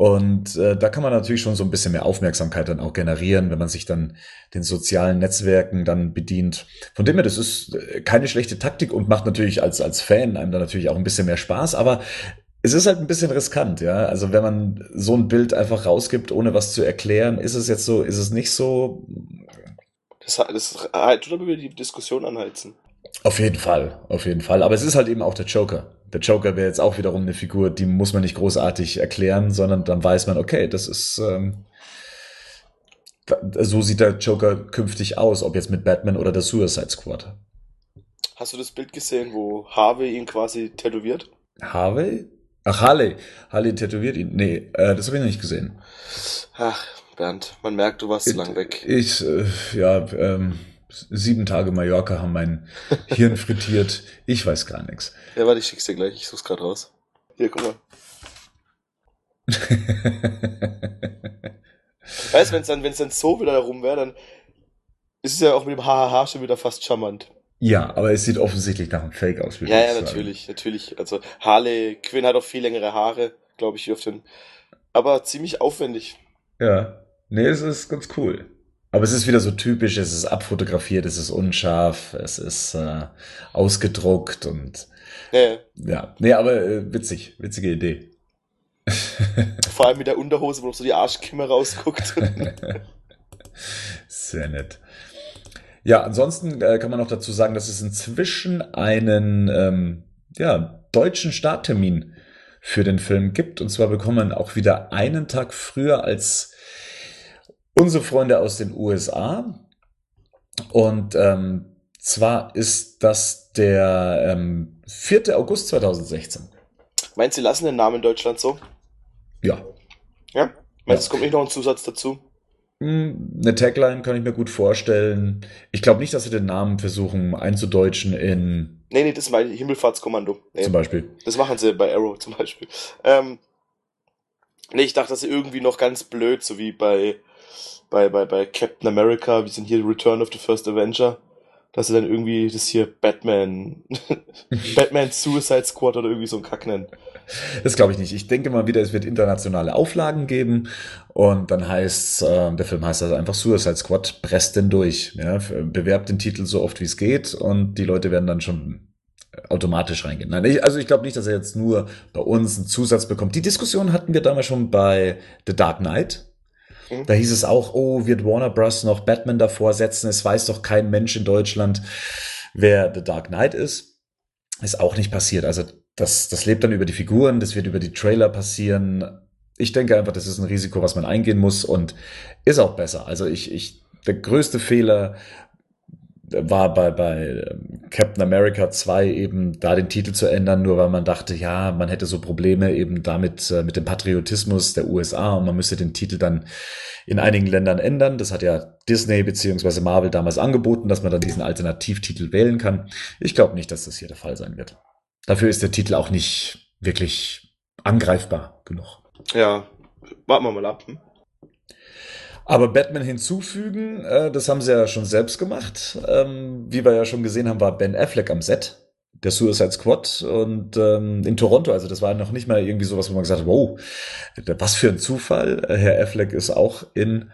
Und äh, da kann man natürlich schon so ein bisschen mehr Aufmerksamkeit dann auch generieren, wenn man sich dann den sozialen Netzwerken dann bedient. Von dem her, das ist äh, keine schlechte Taktik und macht natürlich als, als Fan einem dann natürlich auch ein bisschen mehr Spaß. Aber es ist halt ein bisschen riskant, ja. Also wenn man so ein Bild einfach rausgibt, ohne was zu erklären, ist es jetzt so, ist es nicht so. Das, das tut aber die Diskussion anheizen. Auf jeden Fall, auf jeden Fall. Aber es ist halt eben auch der Joker. Der Joker wäre jetzt auch wiederum eine Figur, die muss man nicht großartig erklären, sondern dann weiß man, okay, das ist. Ähm, so sieht der Joker künftig aus, ob jetzt mit Batman oder der Suicide Squad. Hast du das Bild gesehen, wo Harvey ihn quasi tätowiert? Harvey? Ach, Harley. Harley tätowiert ihn. Nee, äh, das habe ich noch nicht gesehen. Ach, Bernd, man merkt, du warst zu lang weg. Ich, äh, ja, ähm, sieben Tage Mallorca haben mein Hirn frittiert. Ich weiß gar nichts. Ja, warte, ich schick's dir gleich. Ich such's gerade raus. Hier, guck mal. weißt du, wenn es dann, wenn's dann so wieder herum wäre, dann ist es ja auch mit dem Hahaha schon wieder fast charmant. Ja, aber es sieht offensichtlich nach einem Fake aus. Ja, ja, natürlich, natürlich. Also Harley Quinn hat auch viel längere Haare, glaube ich, auf den. Aber ziemlich aufwendig. Ja, nee, es ist ganz cool. Aber es ist wieder so typisch, es ist abfotografiert, es ist unscharf, es ist äh, ausgedruckt und Ja, ja. ja, nee, aber äh, witzig, witzige Idee. Vor allem mit der Unterhose, wo noch so die Arschkimme rausguckt. Sehr nett. Ja, ansonsten äh, kann man noch dazu sagen, dass es inzwischen einen ähm, ja, deutschen Starttermin für den Film gibt. Und zwar bekommen auch wieder einen Tag früher als unsere Freunde aus den USA. Und ähm, zwar ist das der ähm, 4. August 2016. Meinst du, sie lassen den Namen in Deutschland so? Ja. Ja? Meinst du, es kommt nicht noch ein Zusatz dazu? Hm, Eine Tagline kann ich mir gut vorstellen. Ich glaube nicht, dass sie den Namen versuchen einzudeutschen in Nee, nee, das ist mein Himmelfahrtskommando. Nee, zum Beispiel. das machen sie bei Arrow zum Beispiel. Ähm, nee, ich dachte, dass sie irgendwie noch ganz blöd, so wie bei, bei, bei, bei Captain America, wir sind hier Return of the First Avenger, dass sie dann irgendwie das hier Batman, Batman Suicide Squad oder irgendwie so ein Kack nennen. Das glaube ich nicht. Ich denke mal wieder, es wird internationale Auflagen geben und dann heißt äh, der Film heißt also einfach Suicide Squad, presst den durch. Ja? Bewerbt den Titel so oft wie es geht und die Leute werden dann schon automatisch reingehen. Nein, ich, also ich glaube nicht, dass er jetzt nur bei uns einen Zusatz bekommt. Die Diskussion hatten wir damals schon bei The Dark Knight. Mhm. Da hieß es auch, oh, wird Warner Bros. noch Batman davor setzen? Es weiß doch kein Mensch in Deutschland, wer The Dark Knight ist. Ist auch nicht passiert. Also das, das lebt dann über die Figuren, das wird über die Trailer passieren. ich denke einfach, das ist ein Risiko, was man eingehen muss und ist auch besser. Also ich, ich, der größte Fehler war bei, bei ähm, Captain America 2 eben da den Titel zu ändern, nur weil man dachte, ja, man hätte so Probleme eben damit äh, mit dem Patriotismus der USA und man müsste den Titel dann in einigen Ländern ändern. Das hat ja Disney beziehungsweise Marvel damals angeboten, dass man dann diesen Alternativtitel wählen kann. Ich glaube nicht, dass das hier der Fall sein wird. Dafür ist der Titel auch nicht wirklich angreifbar genug. Ja, warten wir mal ab. Hm? Aber Batman hinzufügen, äh, das haben sie ja schon selbst gemacht. Ähm, wie wir ja schon gesehen haben, war Ben Affleck am Set der Suicide Squad und ähm, in Toronto. Also das war noch nicht mal irgendwie sowas, wo man gesagt hat, wow, was für ein Zufall. Herr Affleck ist auch in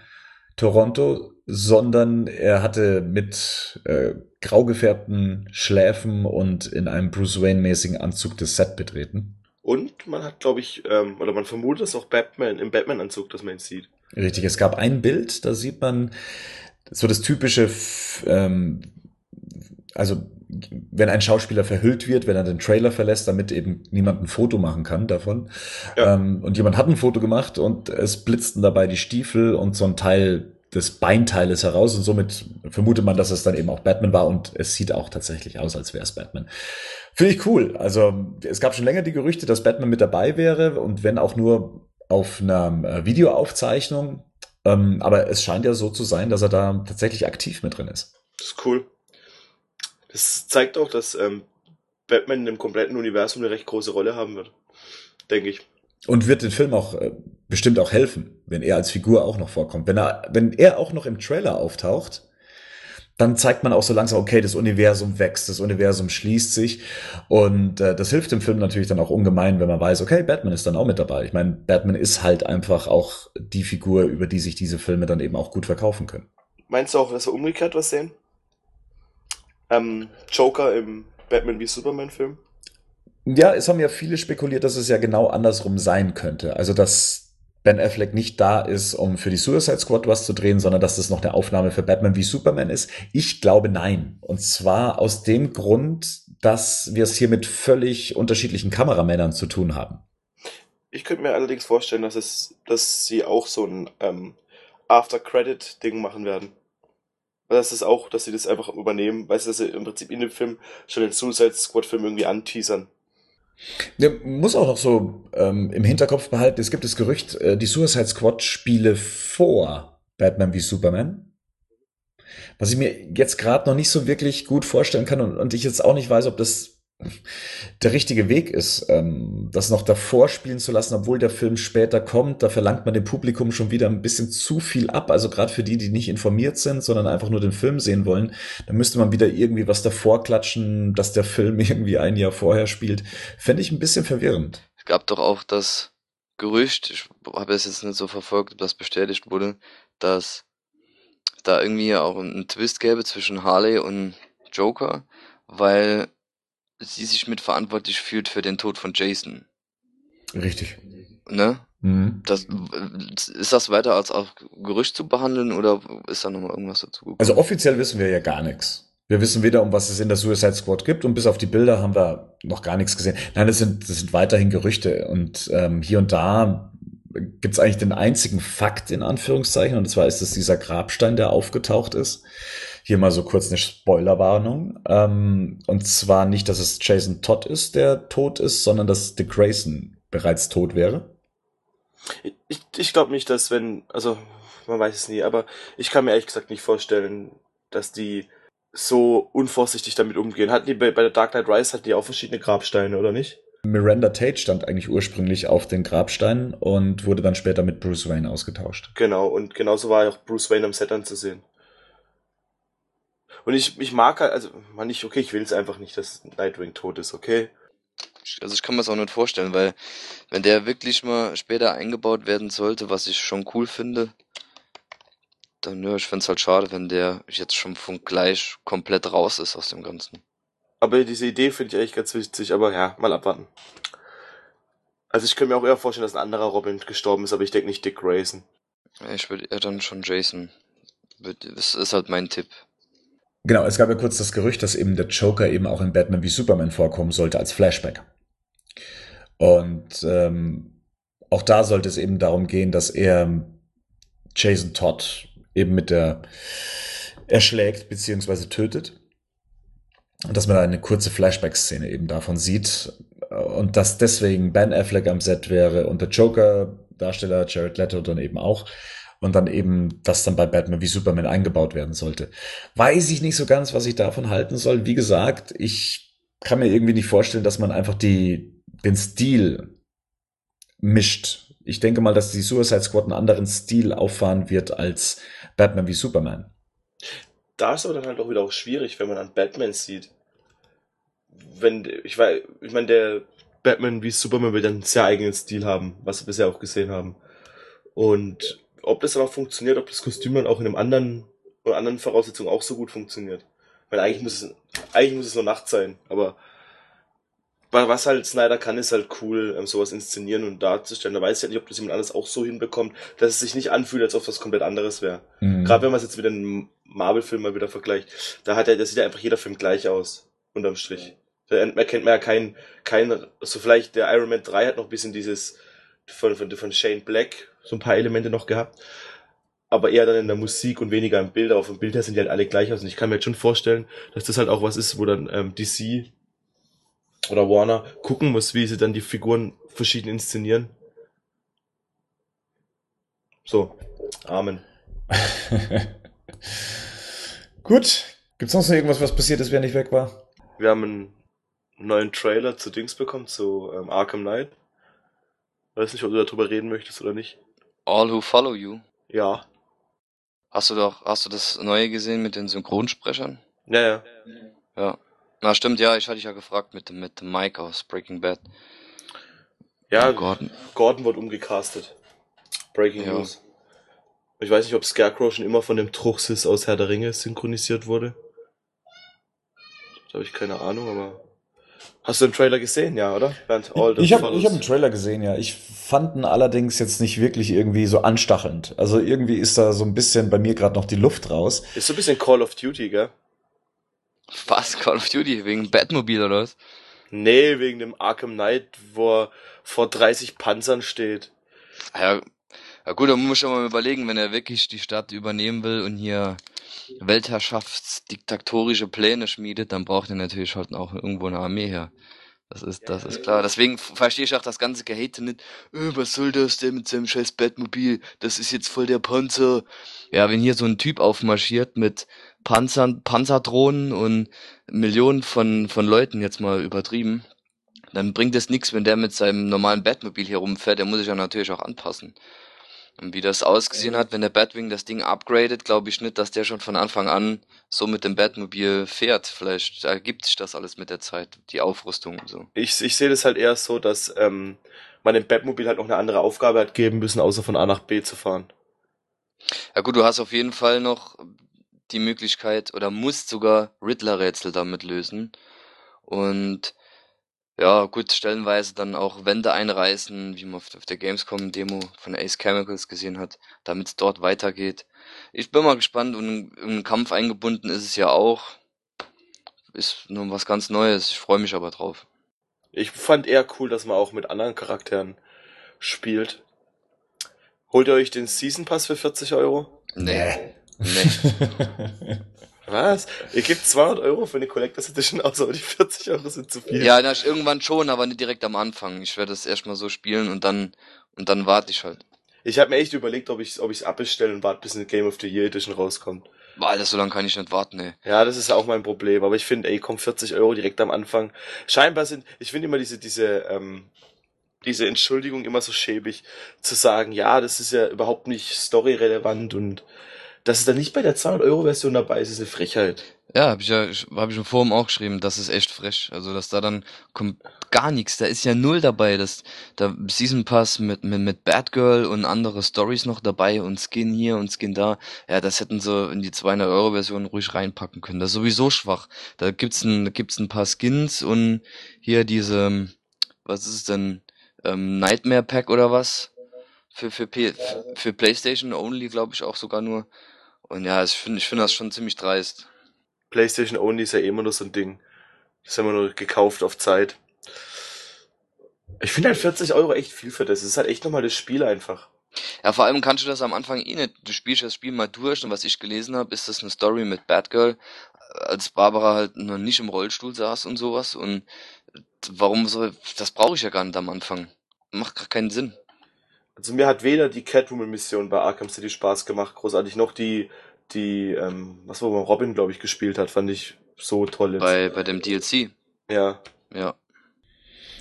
Toronto, sondern er hatte mit äh, grau gefärbten Schläfen und in einem Bruce Wayne-mäßigen Anzug das Set betreten. Und man hat, glaube ich, ähm, oder man vermutet es auch Batman im Batman-Anzug, dass man ihn sieht. Richtig, es gab ein Bild, da sieht man so das typische, ähm, also wenn ein Schauspieler verhüllt wird, wenn er den Trailer verlässt, damit eben niemand ein Foto machen kann davon. Ja. Ähm, und jemand hat ein Foto gemacht und es blitzten dabei die Stiefel und so ein Teil des Beinteiles heraus und somit vermutet man, dass es dann eben auch Batman war und es sieht auch tatsächlich aus, als wäre es Batman. Finde ich cool. Also es gab schon länger die Gerüchte, dass Batman mit dabei wäre und wenn auch nur auf einer äh, Videoaufzeichnung. Ähm, aber es scheint ja so zu sein, dass er da tatsächlich aktiv mit drin ist. Das ist cool. Das zeigt auch, dass ähm, Batman im kompletten Universum eine recht große Rolle haben wird. Denke ich. Und wird den Film auch äh, bestimmt auch helfen, wenn er als Figur auch noch vorkommt. Wenn er, wenn er auch noch im Trailer auftaucht, dann zeigt man auch so langsam, okay, das Universum wächst, das Universum schließt sich. Und äh, das hilft dem Film natürlich dann auch ungemein, wenn man weiß, okay, Batman ist dann auch mit dabei. Ich meine, Batman ist halt einfach auch die Figur, über die sich diese Filme dann eben auch gut verkaufen können. Meinst du auch, dass wir umgekehrt was sehen? Ähm, Joker im Batman wie Superman-Film? Ja, es haben ja viele spekuliert, dass es ja genau andersrum sein könnte. Also, dass Ben Affleck nicht da ist, um für die Suicide Squad was zu drehen, sondern dass das noch eine Aufnahme für Batman wie Superman ist? Ich glaube nein. Und zwar aus dem Grund, dass wir es hier mit völlig unterschiedlichen Kameramännern zu tun haben. Ich könnte mir allerdings vorstellen, dass es, dass sie auch so ein ähm, After-Credit-Ding machen werden. Das ist auch, dass sie das einfach übernehmen, weißt du, dass sie im Prinzip in dem Film schon den Suicide Squad-Film irgendwie anteasern. Der muss auch noch so ähm, im Hinterkopf behalten, es gibt das Gerücht, äh, die Suicide Squad spiele vor Batman wie Superman. Was ich mir jetzt gerade noch nicht so wirklich gut vorstellen kann und, und ich jetzt auch nicht weiß, ob das der richtige Weg ist, ähm, das noch davor spielen zu lassen, obwohl der Film später kommt. Da verlangt man dem Publikum schon wieder ein bisschen zu viel ab. Also gerade für die, die nicht informiert sind, sondern einfach nur den Film sehen wollen, da müsste man wieder irgendwie was davor klatschen, dass der Film irgendwie ein Jahr vorher spielt. Fände ich ein bisschen verwirrend. Es gab doch auch das Gerücht, ich habe es jetzt nicht so verfolgt, ob das bestätigt wurde, dass da irgendwie auch einen Twist gäbe zwischen Harley und Joker, weil sie sich mitverantwortlich fühlt für den Tod von Jason. Richtig. Ne? Mhm. Das, ist das weiter als auch Gerücht zu behandeln oder ist da nochmal irgendwas dazu gekommen? Also offiziell wissen wir ja gar nichts. Wir wissen weder, um was es in der Suicide Squad gibt und bis auf die Bilder haben wir noch gar nichts gesehen. Nein, das sind, das sind weiterhin Gerüchte und ähm, hier und da gibt es eigentlich den einzigen Fakt in Anführungszeichen und zwar ist es dieser Grabstein, der aufgetaucht ist. Hier mal so kurz eine Spoilerwarnung. Ähm, und zwar nicht, dass es Jason Todd ist, der tot ist, sondern dass Dick Grayson bereits tot wäre. Ich, ich glaube nicht, dass wenn, also man weiß es nie, aber ich kann mir ehrlich gesagt nicht vorstellen, dass die so unvorsichtig damit umgehen. Hatten die bei, bei der Dark Knight Rise hatten die auch verschiedene Grabsteine, oder nicht? Miranda Tate stand eigentlich ursprünglich auf den Grabsteinen und wurde dann später mit Bruce Wayne ausgetauscht. Genau, und genauso war auch Bruce Wayne am Set anzusehen. Und ich, ich mag halt, also, man nicht, okay, ich will es einfach nicht, dass Nightwing tot ist, okay? Also ich kann mir das auch nicht vorstellen, weil wenn der wirklich mal später eingebaut werden sollte, was ich schon cool finde, dann ja, ich fände es halt schade, wenn der jetzt schon von gleich komplett raus ist aus dem Ganzen. Aber diese Idee finde ich eigentlich ganz wichtig, aber ja, mal abwarten. Also ich könnte mir auch eher vorstellen, dass ein anderer Robin gestorben ist, aber ich denke nicht Dick Grayson. Ich würde eher dann schon Jason. Das ist halt mein Tipp. Genau, es gab ja kurz das Gerücht, dass eben der Joker eben auch in Batman wie Superman vorkommen sollte als Flashback. Und ähm, auch da sollte es eben darum gehen, dass er Jason Todd eben mit der erschlägt beziehungsweise tötet. Und dass man da eine kurze Flashback-Szene eben davon sieht. Und dass deswegen Ben Affleck am Set wäre und der Joker-Darsteller Jared Leto dann eben auch. Und dann eben das dann bei Batman wie Superman eingebaut werden sollte. Weiß ich nicht so ganz, was ich davon halten soll. Wie gesagt, ich kann mir irgendwie nicht vorstellen, dass man einfach die, den Stil mischt. Ich denke mal, dass die Suicide Squad einen anderen Stil auffahren wird als Batman wie Superman. Da ist aber dann halt auch wieder auch schwierig, wenn man an Batman sieht. Wenn, ich weiß, ich meine, der Batman wie Superman wird einen sehr eigenen Stil haben, was wir bisher auch gesehen haben. Und ob das dann auch funktioniert, ob das Kostüm dann auch in einem anderen, oder anderen Voraussetzungen auch so gut funktioniert. Weil eigentlich muss es, eigentlich muss es nur Nacht sein, aber was halt Snyder kann, ist halt cool, ähm, sowas inszenieren und darzustellen. Da weiß ich halt nicht, ob das jemand anders auch so hinbekommt, dass es sich nicht anfühlt, als ob was komplett anderes wäre. Mhm. Gerade wenn man es jetzt mit einem Marvel-Film mal wieder vergleicht, da hat er, da sieht ja einfach jeder Film gleich aus, unterm Strich. Da erkennt man ja kein, kein, so vielleicht der Iron Man 3 hat noch ein bisschen dieses, von, von, von Shane Black, so ein paar Elemente noch gehabt. Aber eher dann in der Musik und weniger im Bild. Aber vom Bild her sind die halt alle gleich aus. Und ich kann mir jetzt schon vorstellen, dass das halt auch was ist, wo dann ähm, DC oder Warner gucken muss, wie sie dann die Figuren verschieden inszenieren. So, Amen. Gut. Gibt's noch so irgendwas, was passiert ist, wer nicht weg war? Wir haben einen neuen Trailer zu Dings bekommen, zu ähm, Arkham Knight. Weiß nicht, ob du darüber reden möchtest oder nicht. All Who Follow You. Ja. Hast du doch, hast du das neue gesehen mit den Synchronsprechern? Ja, ja. Ja. Na stimmt, ja, ich hatte dich ja gefragt mit dem, mit dem Mike aus Breaking Bad. Ja, Gordon. Gordon wird umgecastet. Breaking ja. News. Ich weiß nicht, ob Scarecrow schon immer von dem Truchsis aus Herr der Ringe synchronisiert wurde. Da habe ich keine Ahnung, aber. Hast du den Trailer gesehen, ja, oder? Ich habe hab einen Trailer gesehen, ja. Ich fand ihn allerdings jetzt nicht wirklich irgendwie so anstachelnd. Also irgendwie ist da so ein bisschen bei mir gerade noch die Luft raus. Ist so ein bisschen Call of Duty, gell? Was? Call of Duty? Wegen Batmobil oder was? Nee, wegen dem Arkham Knight, wo er vor 30 Panzern steht. Ja, ja gut, da muss man mal überlegen, wenn er wirklich die Stadt übernehmen will und hier Weltherrschaftsdiktatorische Pläne schmiedet, dann braucht er natürlich halt auch irgendwo eine Armee her. Das ist, das ist klar. Deswegen verstehe ich auch das ganze Gehate nicht. Öh, was soll das denn mit seinem scheiß Batmobil? Das ist jetzt voll der Panzer. Ja, wenn hier so ein Typ aufmarschiert mit Panzern, Panzerdrohnen und Millionen von, von Leuten jetzt mal übertrieben, dann bringt es nichts, wenn der mit seinem normalen Batmobil hier rumfährt. Der muss sich ja natürlich auch anpassen. Und wie das ausgesehen hat, wenn der Batwing das Ding upgradet, glaube ich nicht, dass der schon von Anfang an so mit dem Batmobil fährt. Vielleicht ergibt sich das alles mit der Zeit, die Aufrüstung und so. Ich, ich sehe das halt eher so, dass ähm, man dem Batmobil halt noch eine andere Aufgabe hat geben müssen, außer von A nach B zu fahren. Ja gut, du hast auf jeden Fall noch die Möglichkeit oder musst sogar Riddler-Rätsel damit lösen. Und ja, gut, stellenweise dann auch Wände einreißen, wie man auf der Gamescom-Demo von Ace Chemicals gesehen hat, damit es dort weitergeht. Ich bin mal gespannt und im Kampf eingebunden ist es ja auch. Ist nur was ganz Neues, ich freue mich aber drauf. Ich fand eher cool, dass man auch mit anderen Charakteren spielt. Holt ihr euch den Season Pass für 40 Euro? Nee. Nee. Was? Ihr gebt 200 Euro für eine Collectors Edition aus, aber die 40 Euro sind zu viel. Ja, das irgendwann schon, aber nicht direkt am Anfang. Ich werde das erstmal so spielen und dann und dann warte ich halt. Ich habe mir echt überlegt, ob ich ob ich's abbestelle und warte, bis eine Game of the Year Edition rauskommt. Weil das so lange kann ich nicht warten, ey. Ja, das ist auch mein Problem. Aber ich finde, ey, komm 40 Euro direkt am Anfang. Scheinbar sind, ich finde immer diese diese ähm, diese Entschuldigung immer so schäbig zu sagen, ja, das ist ja überhaupt nicht storyrelevant und dass es dann nicht bei der 200-Euro-Version dabei ist, ist eine Frechheit. Ja, habe ich ja hab ich im Forum auch geschrieben, das ist echt frech. Also, dass da dann kommt gar nichts, da ist ja null dabei. Das, da Season Pass mit, mit, mit Batgirl und andere Stories noch dabei und Skin hier und Skin da. Ja, das hätten sie in die 200-Euro-Version ruhig reinpacken können. Das ist sowieso schwach. Da gibt's ein, da gibt's ein paar Skins und hier diese, was ist es denn, ähm, Nightmare Pack oder was? Für, für, P für PlayStation Only, glaube ich, auch sogar nur. Und ja, ich finde ich finde das schon ziemlich dreist. PlayStation Only ist ja eh immer nur so ein Ding. Das haben wir nur gekauft auf Zeit. Ich finde halt 40 Euro echt viel für das. Es ist halt echt nochmal das Spiel einfach. Ja, vor allem kannst du das am Anfang eh nicht. Du spielst das Spiel mal durch und was ich gelesen habe, ist das eine Story mit Batgirl, als Barbara halt noch nicht im Rollstuhl saß und sowas. Und warum soll, das brauche ich ja gar nicht am Anfang. Macht gar keinen Sinn. Also mir hat weder die Catwoman-Mission bei Arkham City Spaß gemacht, großartig, noch die, die, ähm, was wo man Robin, glaube ich, gespielt hat, fand ich so toll. Jetzt. Bei, bei dem DLC. Ja. Ja.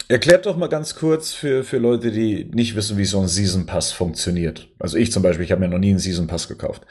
Erklärt doch mal ganz kurz für, für Leute, die nicht wissen, wie so ein Season Pass funktioniert. Also ich zum Beispiel, ich habe mir noch nie einen Season Pass gekauft.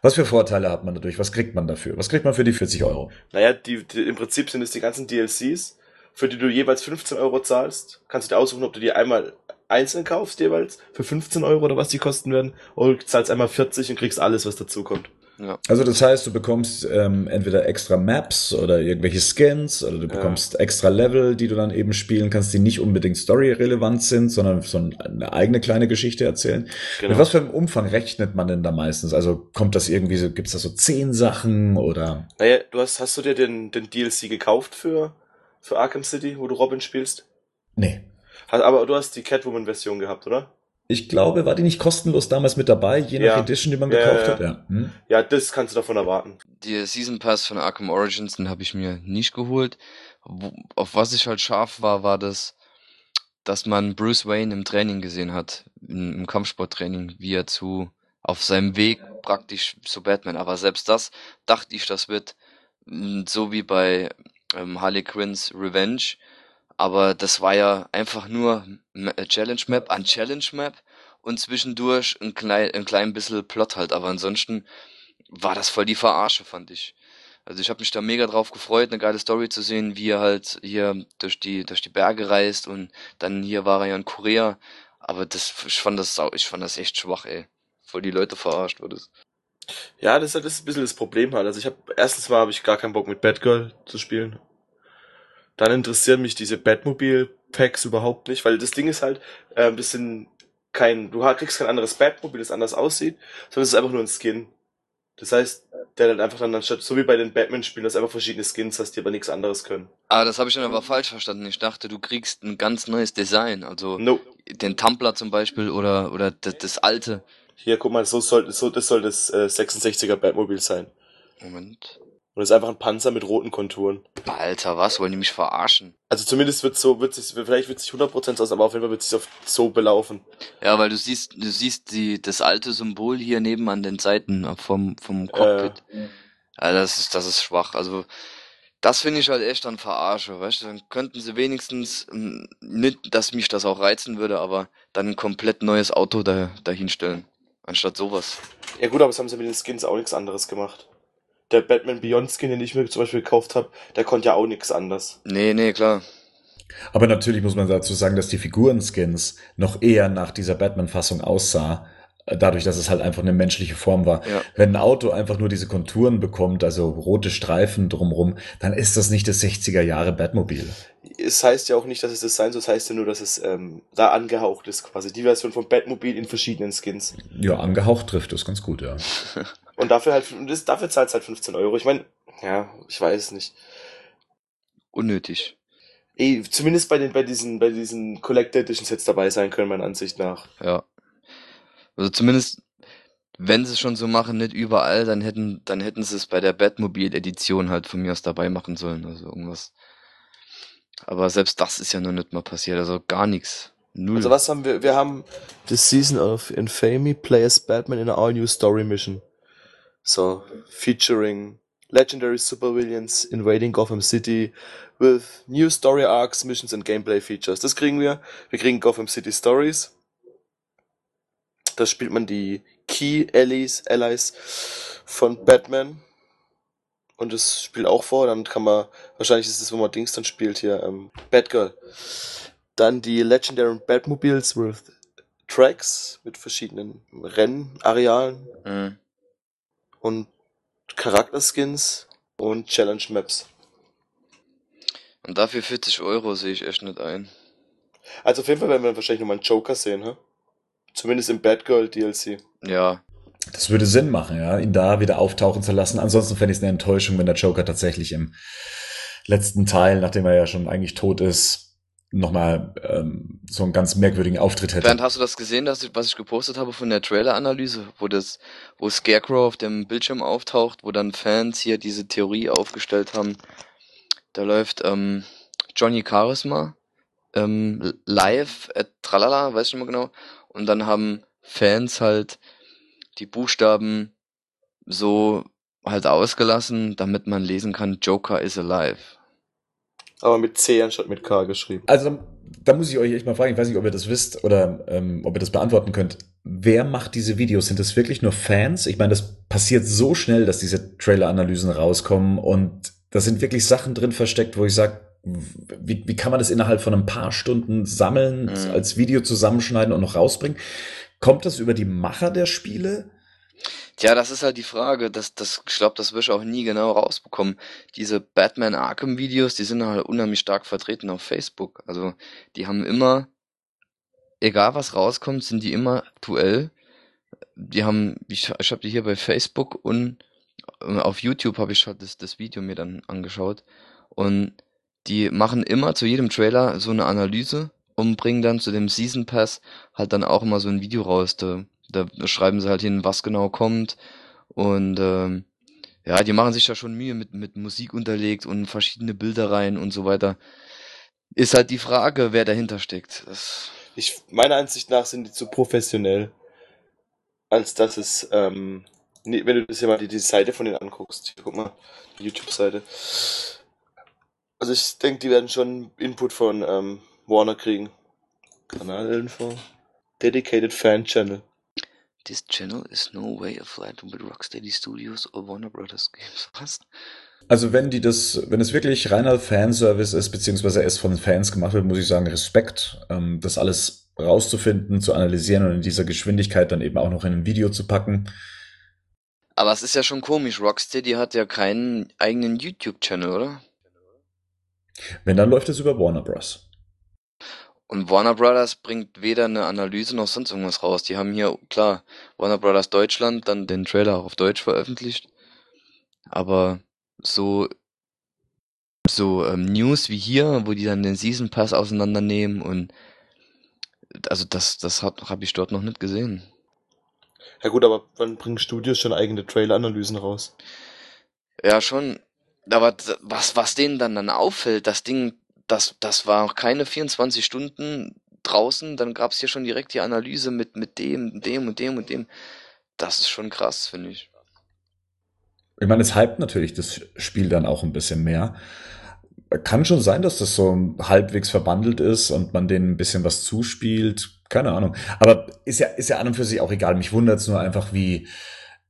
Was für Vorteile hat man dadurch? Was kriegt man dafür? Was kriegt man für die 40 Euro? Naja, die, die, im Prinzip sind es die ganzen DLCs, für die du jeweils 15 Euro zahlst. Kannst du dir aussuchen, ob du die einmal einzeln kaufst, jeweils für 15 Euro oder was die kosten werden, oder du zahlst einmal 40 und kriegst alles, was dazu kommt. Ja. Also das heißt, du bekommst ähm, entweder extra Maps oder irgendwelche Skins oder du Ja. bekommst extra Level, die du dann eben spielen kannst, die nicht unbedingt storyrelevant sind, sondern so eine eigene kleine Geschichte erzählen. Genau. Mit was für einem Umfang rechnet man denn da meistens? Also kommt das irgendwie so, gibt's da so zehn Sachen oder? Naja, du hast, hast du dir den, den DLC gekauft für, für Arkham City, wo du Robin spielst? Nee. Aber du hast die Catwoman-Version gehabt, oder? Ich glaube, war die nicht kostenlos damals mit dabei, je nach Ja. Edition, die man Ja, gekauft ja, hat? Ja. Hm? Ja, das kannst du davon erwarten. Der Season Pass von Arkham Origins, den habe ich mir nicht geholt. Wo, auf was ich halt scharf war, war das, dass man Bruce Wayne im Training gesehen hat, im, im Kampfsporttraining, wie er zu auf seinem Weg praktisch zu Batman. Aber selbst das dachte ich, das wird mm, so wie bei ähm, Harley Quinns Revenge. Aber das war ja einfach nur äh, Challenge Map an Challenge Map und zwischendurch ein klein, ein klein bisschen Plot halt. Aber ansonsten war das voll die Verarsche, fand ich. Also ich habe mich da mega drauf gefreut, eine geile Story zu sehen, wie er halt hier durch die durch die Berge reist und dann hier war er ja in Korea. Aber das, ich fand das sau, ich fand das echt schwach, ey. Voll die Leute verarscht wurde es. Ja, das ist halt das ist ein bisschen das Problem halt. Also ich habe erstens mal habe ich gar keinen Bock mit Batgirl zu spielen. Dann interessieren mich diese Batmobile-Packs überhaupt nicht, weil das Ding ist halt, äh, das sind kein, du kriegst kein anderes Batmobil, das anders aussieht, sondern es ist einfach nur ein Skin. Das heißt, der dann einfach dann anstatt, so wie bei den Batman-Spielen, dass einfach verschiedene Skins hast, die aber nichts anderes können. Ah, das habe ich dann aber falsch verstanden. Ich dachte, du kriegst ein ganz neues Design, also No. den Tumblr zum Beispiel oder oder das, das alte. Hier, guck mal, so soll, so, das soll das äh, 66er Batmobil sein. Moment. Und ist einfach ein Panzer mit roten Konturen. Alter, was? Wollen die mich verarschen? Also zumindest wird so, wird sich, vielleicht wird sich 100% aus, aber auf jeden Fall wird sich auf so belaufen. Ja, weil du siehst, du siehst die, das alte Symbol hier neben an den Seiten äh, vom, vom Cockpit. Ja, das ist, das ist schwach. Also, das finde ich halt echt dann verarsche, weißt du? Dann könnten sie wenigstens, ähm, nicht, dass mich das auch reizen würde, aber dann ein komplett neues Auto da, dahinstellen. Anstatt sowas. Ja gut, aber das haben sie mit den Skins auch nichts anderes gemacht. Der Batman Beyond Skin, den ich mir zum Beispiel gekauft habe, der konnte ja auch nichts anders. Nee, nee, klar. Aber natürlich muss man dazu sagen, dass die Figurenskins noch eher nach dieser Batman-Fassung aussah, äh, dadurch, dass es halt einfach eine menschliche Form war. Ja. Wenn ein Auto einfach nur diese Konturen bekommt, also rote Streifen drumrum, dann ist das nicht das 60er Jahre Batmobil. Es heißt ja auch nicht, dass es das sein soll, es heißt ja nur, dass es ähm, da angehaucht ist quasi. Die Version von Batmobil in verschiedenen Skins. Ja, angehaucht trifft das ganz gut, ja. Und dafür halt, das, dafür zahlt halt 15 Euro. Ich meine, ja, ich weiß es nicht. Unnötig. Ey, zumindest bei den, bei diesen, bei diesen Collector Editions jetzt dabei sein können, meiner Ansicht nach. Ja. Also zumindest, wenn sie es schon so machen, nicht überall, dann hätten, dann hätten sie es bei der Batmobil-Edition halt von mir aus dabei machen sollen. Also irgendwas. Aber selbst das ist ja noch nicht mal passiert. Also gar nichts. Null. Also was haben wir? Wir haben The Season of Infamy, play as Batman in a all-new story mission. So, featuring legendary supervillains invading Gotham City with new story arcs, missions and gameplay features. Das kriegen wir. Wir kriegen Gotham City Stories. Da spielt man die Key Allies, Allies von Batman. Und das spielt auch vor. Dann kann man, wahrscheinlich ist es, wo man Dings dann spielt hier, ähm, Batgirl. Dann die Legendary Batmobiles with Tracks mit verschiedenen Rennarealen Mhm. Und Charakterskins und Challenge Maps. Und dafür 40 Euro sehe ich echt nicht ein. Also auf jeden Fall werden wir wahrscheinlich nochmal einen Joker sehen, hä? Zumindest im Batgirl DLC. Ja. Das würde Sinn machen, ja, ihn da wieder auftauchen zu lassen. Ansonsten fände ich es eine Enttäuschung, wenn der Joker tatsächlich im letzten Teil, nachdem er ja schon eigentlich tot ist, nochmal ähm, so einen ganz merkwürdigen Auftritt hätte. Bernd, hast du das gesehen, dass ich, was ich gepostet habe von der Trailer-Analyse, wo das, wo Scarecrow auf dem Bildschirm auftaucht, wo dann Fans hier diese Theorie aufgestellt haben. Da läuft ähm, Johnny Charisma ähm, live at Tralala, weiß ich nicht mehr genau. Und dann haben Fans halt die Buchstaben so halt ausgelassen, damit man lesen kann, Joker is alive. Aber mit C anstatt mit K geschrieben. Also da muss ich euch echt mal fragen, ich weiß nicht, ob ihr das wisst oder ähm, ob ihr das beantworten könnt. Wer macht diese Videos? Sind das wirklich nur Fans? Ich meine, das passiert so schnell, dass diese Trailer-Analysen rauskommen und da sind wirklich Sachen drin versteckt, wo ich sage, wie, wie kann man das innerhalb von ein paar Stunden sammeln, mhm. als Video zusammenschneiden und noch rausbringen? Kommt das über die Macher der Spiele? Tja, das ist halt die Frage. Das, das, ich glaube, das wirst du auch nie genau rausbekommen. Diese Batman Arkham Videos, die sind halt unheimlich stark vertreten auf Facebook. Also, die haben immer, egal was rauskommt, sind die immer aktuell. Die haben, ich, ich habe die hier bei Facebook und äh, auf YouTube habe ich halt das, das Video mir dann angeschaut. Und die machen immer zu jedem Trailer so eine Analyse und bringen dann zu dem Season Pass halt dann auch immer so ein Video raus. Da da schreiben sie halt hin, was genau kommt. Und ähm, ja, die machen sich da schon Mühe mit, mit Musik unterlegt und verschiedene Bilder rein und so weiter. Ist halt die Frage, wer dahinter steckt. Das ich, meiner Ansicht nach sind die zu professionell, als dass es, ähm, nee, wenn du das ja mal die, die Seite von denen anguckst, hier, guck mal, die YouTube-Seite. Also ich denke, die werden schon Input von ähm, Warner kriegen. Kanalinfo. Dedicated Fan Channel. This channel is no way affiliated with Rocksteady Studios or Warner Brothers Games. Was? Also wenn die das, wenn es wirklich reiner Fanservice ist, beziehungsweise es von Fans gemacht wird, muss ich sagen, Respekt, ähm, das alles rauszufinden, zu analysieren und in dieser Geschwindigkeit dann eben auch noch in ein Video zu packen. Aber es ist ja schon komisch, Rocksteady hat ja keinen eigenen YouTube-Channel, oder? Wenn, dann läuft es über Warner Bros. Und Warner Brothers bringt weder eine Analyse noch sonst irgendwas raus. Die haben hier, klar, Warner Brothers Deutschland dann den Trailer auch auf Deutsch veröffentlicht. Aber so, so ähm, News wie hier, wo die dann den Season Pass auseinandernehmen und also das, das habe hab ich dort noch nicht gesehen. Ja gut, aber wann bringen Studios schon eigene Trailer-Analysen raus? Ja, schon. Aber was, was denen dann dann auffällt, das Ding das, das war auch keine 24 Stunden draußen, dann gab es hier schon direkt die Analyse mit, mit dem, dem und dem und dem. Das ist schon krass, finde ich. Ich meine, es hypt natürlich das Spiel dann auch ein bisschen mehr. Kann schon sein, dass das so halbwegs verbandelt ist und man denen ein bisschen was zuspielt. Keine Ahnung. Aber ist ja, ist ja an und für sich auch egal. Mich wundert es nur einfach, wie,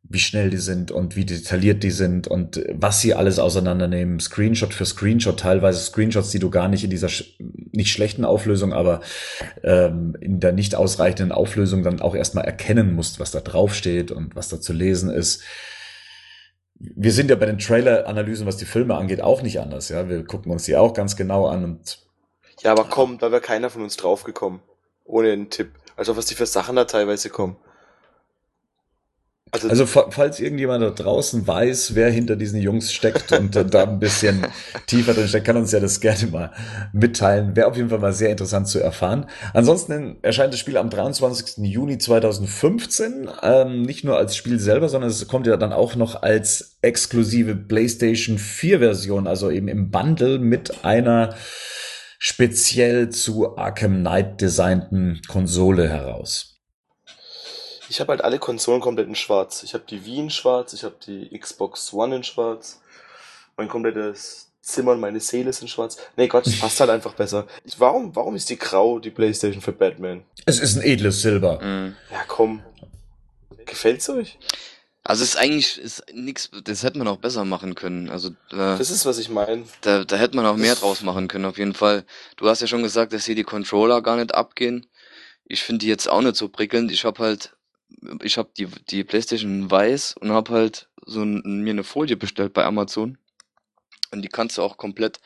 wie schnell die sind und wie detailliert die sind und was sie alles auseinandernehmen, Screenshot für Screenshot, teilweise Screenshots, die du gar nicht in dieser sch nicht schlechten Auflösung, aber ähm, in der nicht ausreichenden Auflösung dann auch erstmal erkennen musst, was da drauf steht und was da zu lesen ist. Wir sind ja bei den Trailer-Analysen, was die Filme angeht, auch nicht anders. Ja, wir gucken uns die auch ganz genau an und ja, aber komm, da wäre keiner von uns draufgekommen, ohne einen Tipp. Also was die für Sachen da teilweise kommen. Also, also falls irgendjemand da draußen weiß, wer hinter diesen Jungs steckt und da ein bisschen tiefer drin steckt, kann uns ja das gerne mal mitteilen. Wäre auf jeden Fall mal sehr interessant zu erfahren. Ansonsten erscheint das Spiel am 23. Juni 2015, ähm, nicht nur als Spiel selber, sondern es kommt ja dann auch noch als exklusive PlayStation 4 Version, also eben im Bundle mit einer speziell zu Arkham Knight designten Konsole heraus. Ich habe halt alle Konsolen komplett in schwarz. Ich habe die Wii in schwarz, ich habe die Xbox One in schwarz. Mein komplettes Zimmer und meine Seele ist in schwarz. Nee, Gott, es passt halt einfach besser. Warum, warum ist die grau, die Playstation für Batman? Es ist ein edles Silber. Mhm. Ja, komm. Gefällt's euch? Also es ist eigentlich ist nix, das hätte man auch besser machen können. Also da, das ist was ich meine. Da, da hätte man auch mehr draus machen können auf jeden Fall. Du hast ja schon gesagt, dass hier die Controller gar nicht abgehen. Ich finde die jetzt auch nicht so prickelnd. Ich habe halt ich habe die, die Playstation weiß und habe halt so ein, mir eine Folie bestellt bei Amazon. Und die kannst du auch komplett,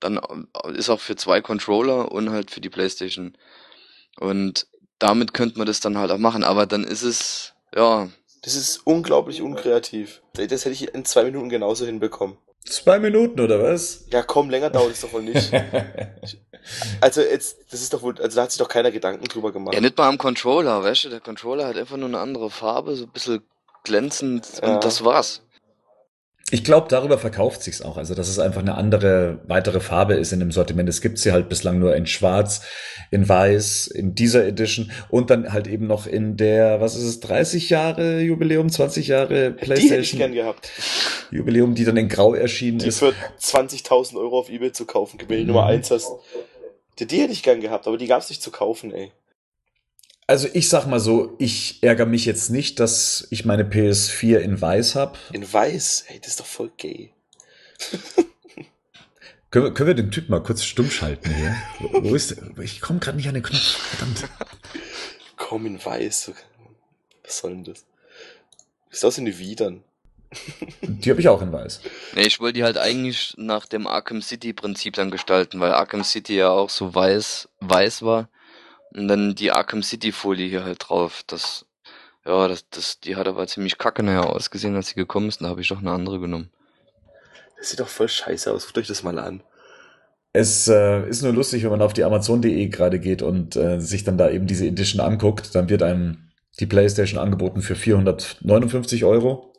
dann äh, ist auch für zwei Controller und halt für die Playstation. Und damit könnte man das dann halt auch machen, aber dann ist es, ja. Das ist unglaublich unkreativ. Das hätte ich in zwei Minuten genauso hinbekommen. Zwei Minuten oder was? Ja, komm, länger dauert es doch wohl nicht. also jetzt, das ist doch wohl, also da hat sich doch keiner Gedanken drüber gemacht. Ja, nicht mal am Controller, weißt du? Der Controller hat einfach nur eine andere Farbe, so ein bisschen glänzend Ja. und das war's. Ich glaube, darüber verkauft sich's auch. Also, dass es einfach eine andere, weitere Farbe ist in dem Sortiment. Es gibt sie halt bislang nur in Schwarz, in Weiß, in dieser Edition und dann halt eben noch in der, was ist es, 30 Jahre Jubiläum, 20 Jahre Die hätte ich PlayStation gern gehabt. Jubiläum, die dann in Grau erschienen Die ist. für 20.000 Euro auf Ebay zu kaufen, Nummer Mhm. 1 hast. Die, die hätte ich gern gehabt, aber die gab's nicht zu kaufen, ey. Also ich sag mal so, ich ärgere mich jetzt nicht, dass ich meine PS4 in Weiß habe. In weiß, ey, das ist doch voll gay. Können, wir- können wir den Typ mal kurz stumm schalten hier? Wo wo ist der? Ich komme gerade nicht an den Knopf. Verdammt. Komm in weiß. Was soll denn das? Ist aus in die Widern. Die habe ich auch in Weiß. Nee, ich wollte die halt eigentlich nach dem Arkham City Prinzip dann gestalten, weil Arkham City ja auch so weiß, weiß war. Und dann die Arkham City Folie hier halt drauf. Das, ja, das, das, die hat aber ziemlich kacke nachher ausgesehen, als sie gekommen ist. Da habe ich doch eine andere genommen. Das sieht doch voll scheiße aus. Guckt euch das mal an. Es äh, ist nur lustig, wenn man auf die Amazon.de gerade geht und äh, sich dann da eben diese Edition anguckt, dann wird einem die PlayStation angeboten für 459 Euro.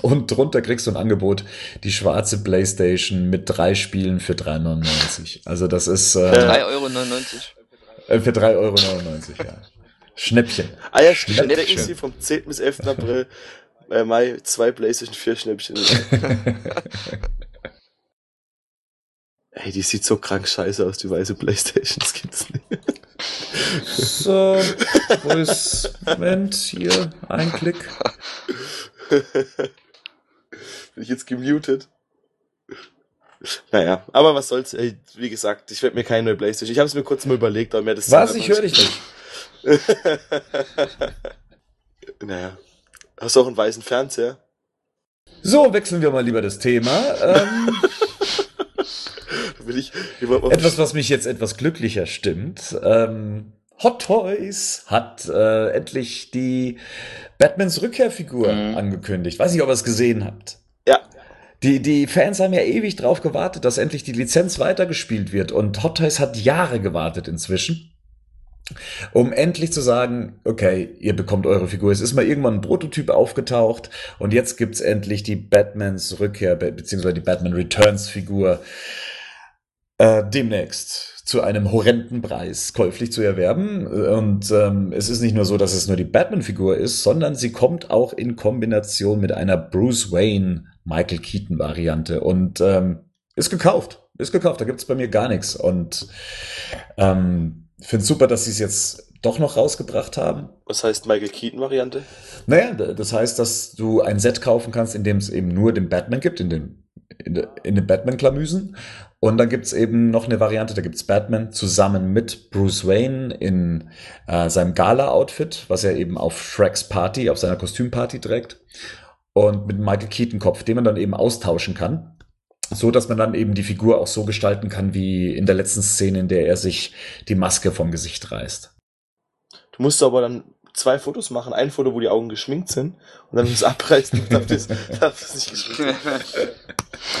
Und drunter kriegst du ein Angebot, die schwarze PlayStation mit drei Spielen für 3,99. Also das ist äh, 3,99 Euro. Äh, für 3,99 Euro, ja. Schnäppchen. Ah ja. Schnäppchen. Entdecken Sie vom 10. bis 11. April, äh, Mai, zwei PlayStation 4 Schnäppchen. Ey, die sieht so krank scheiße aus, die weiße Playstation. Das gibt's nicht. So, wo ist, Moment, hier, ein Klick. Bin ich jetzt gemutet? Naja, aber was soll's, ey, wie gesagt, ich werde mir keine neue Playstation. Ich habe es mir kurz mal überlegt, aber mir das Was? Ich höre dich nicht. naja. Hast du auch einen weißen Fernseher? So, wechseln wir mal lieber das Thema. Ähm, ich etwas, was mich jetzt etwas glücklicher stimmt. Ähm, Hot Toys hat äh, endlich die Batmans Rückkehrfigur Mhm. angekündigt. Weiß nicht, ob ihr es gesehen habt. Ja, Die, die Fans haben ja ewig drauf gewartet, dass endlich die Lizenz weitergespielt wird. Und Hot Toys hat Jahre gewartet inzwischen, um endlich zu sagen, okay, ihr bekommt eure Figur. Es ist mal irgendwann ein Prototyp aufgetaucht und jetzt gibt's endlich die Batmans Rückkehr, be- beziehungsweise die Batman Returns Figur äh, demnächst zu einem horrenden Preis käuflich zu erwerben. Und ähm, es ist nicht nur so, dass es nur die Batman-Figur ist, sondern sie kommt auch in Kombination mit einer Bruce Wayne Michael Keaton Variante und ähm, ist gekauft. Ist gekauft. Da gibt's bei mir gar nichts. Und ähm, finde super, dass sie es jetzt doch noch rausgebracht haben. was heißt Michael Keaton Variante? Naja, das heißt, dass du ein Set kaufen kannst, in dem es eben nur den Batman gibt, in den, in, de, in den Batman-Klamüsen. Und dann gibt's eben noch eine Variante, da gibt's Batman zusammen mit Bruce Wayne in äh, seinem Gala-Outfit, was er eben auf Shreks Party, auf seiner Kostümparty trägt. Und mit einem Michael Keaton-Kopf, den man dann eben austauschen kann. So dass man dann eben die Figur auch so gestalten kann, wie in der letzten Szene, in der er sich die Maske vom Gesicht reißt. Du musst aber dann zwei Fotos machen. Ein Foto, wo die Augen geschminkt sind und dann das abreißen, darf das, darf das nicht geschminkt.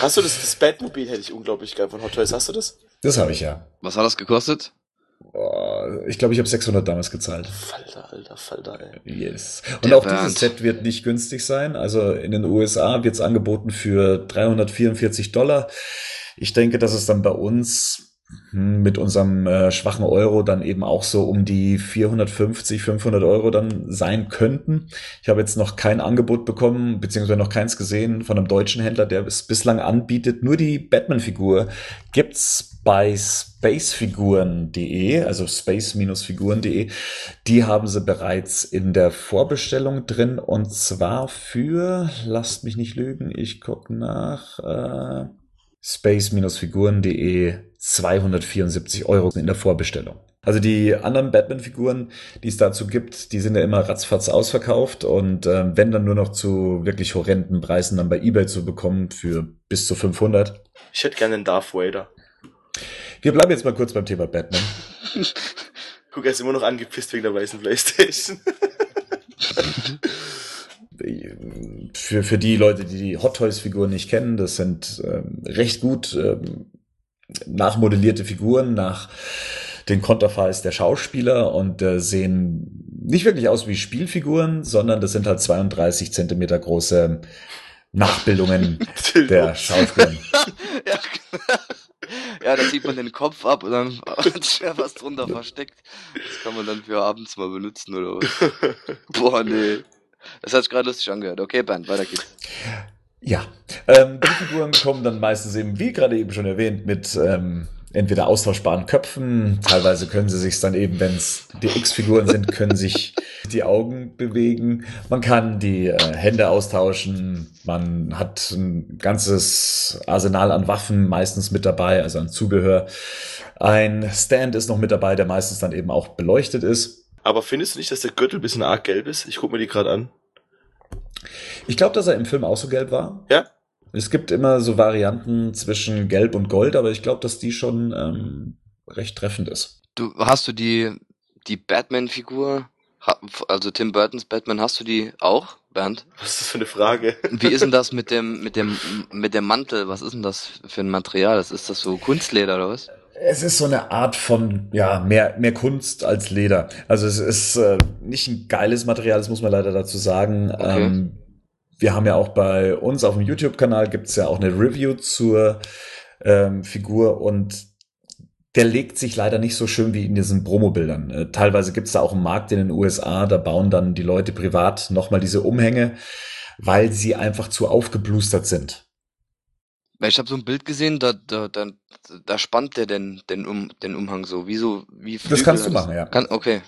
Hast du das, das Batmobil hätte ich unglaublich geil von Hot Toys. Hast du das? Das habe ich ja. Was hat das gekostet? Ich glaube, ich habe 600 damals gezahlt. Falter, alter, Falter, ey. Yes. Und Der auch Bernd. dieses Set wird nicht günstig sein. Also in den USA wird es angeboten für 344 Dollar. Ich denke, dass es dann bei uns hm, mit unserem äh, schwachen Euro dann eben auch so um die 450, 500 Euro dann sein könnten. Ich habe jetzt noch kein Angebot bekommen, beziehungsweise noch keins gesehen von einem deutschen Händler, der es bislang anbietet. Nur die Batman-Figur gibt's bei spacefiguren.de, also space-figuren.de. Die haben sie bereits in der Vorbestellung drin und zwar für, lasst mich nicht lügen, ich guck nach, äh, space-figuren.de 274 Euro in der Vorbestellung. Also die anderen Batman-Figuren, die es dazu gibt, die sind ja immer ratzfatz ausverkauft und ähm, wenn dann nur noch zu wirklich horrenden Preisen dann bei eBay zu bekommen für bis zu 500. Ich hätte gerne einen Darth Vader. Wir bleiben jetzt mal kurz beim Thema Batman. Guck, er ist immer noch angepisst wegen der weißen Playstation. für, für die Leute, die die Hot Toys Figuren nicht kennen, das sind ähm, recht gut ähm, nachmodellierte Figuren nach den Konterfeis der Schauspieler und äh, sehen nicht wirklich aus wie Spielfiguren, sondern das sind halt 32 Zentimeter große Nachbildungen der Schauspieler. ja, ja, da sieht man den Kopf ab und dann ist schwer was drunter versteckt. Das kann man dann für abends mal benutzen oder was. Boah, nee. Das hat sich gerade lustig angehört. Okay, Bernd, weiter geht's. Ja, ähm, die Figuren kommen dann meistens eben, wie gerade eben schon erwähnt, mit ähm, entweder austauschbaren Köpfen, teilweise können sie sich dann eben, wenn es die X-Figuren sind, können sich die Augen bewegen. Man kann die äh, Hände austauschen, man hat ein ganzes Arsenal an Waffen meistens mit dabei, also an Zubehör. Ein Stand ist noch mit dabei, der meistens dann eben auch beleuchtet ist. Aber findest du nicht, dass der Gürtel ein bisschen arg gelb ist? Ich guck mir die gerade an. Ich glaube, dass er im Film auch so gelb war. Ja? Es gibt immer so Varianten zwischen Gelb und Gold, aber ich glaube, dass die schon ähm, recht treffend ist. Du hast du die die Batman-Figur, also Tim Burtons Batman, hast du die auch, Bernd? Was ist das für eine Frage? Wie ist denn das mit dem mit dem mit dem Mantel? Was ist denn das für ein Material? Ist das so Kunstleder oder was? Es ist so eine Art von, ja, mehr, mehr Kunst als Leder. Also es ist äh, nicht ein geiles Material, das muss man leider dazu sagen. Okay. Ähm, wir haben ja auch bei uns auf dem YouTube-Kanal gibt's ja auch eine Review zur ähm, Figur und der legt sich leider nicht so schön wie in diesen Promo-Bildern. Äh, teilweise gibt's da auch einen Markt in den USA, da bauen dann die Leute privat nochmal diese Umhänge, weil sie einfach zu aufgeblustert sind. Ich habe so ein Bild gesehen, da, da, da, da spannt der den, den, um, den Umhang so. Wieso, wie Flügel Das kannst du machen, ja. Kann, okay.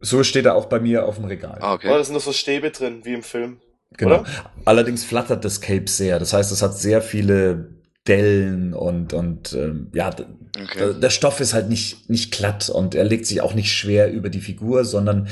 So steht er auch bei mir auf dem Regal. Ah, okay. Oh, da sind noch so Stäbe drin, wie im Film. Genau. Oder? Allerdings flattert das Cape sehr. Das heißt, es hat sehr viele Dellen und und ähm, ja, okay. der Stoff ist halt nicht nicht glatt und er legt sich auch nicht schwer über die Figur, sondern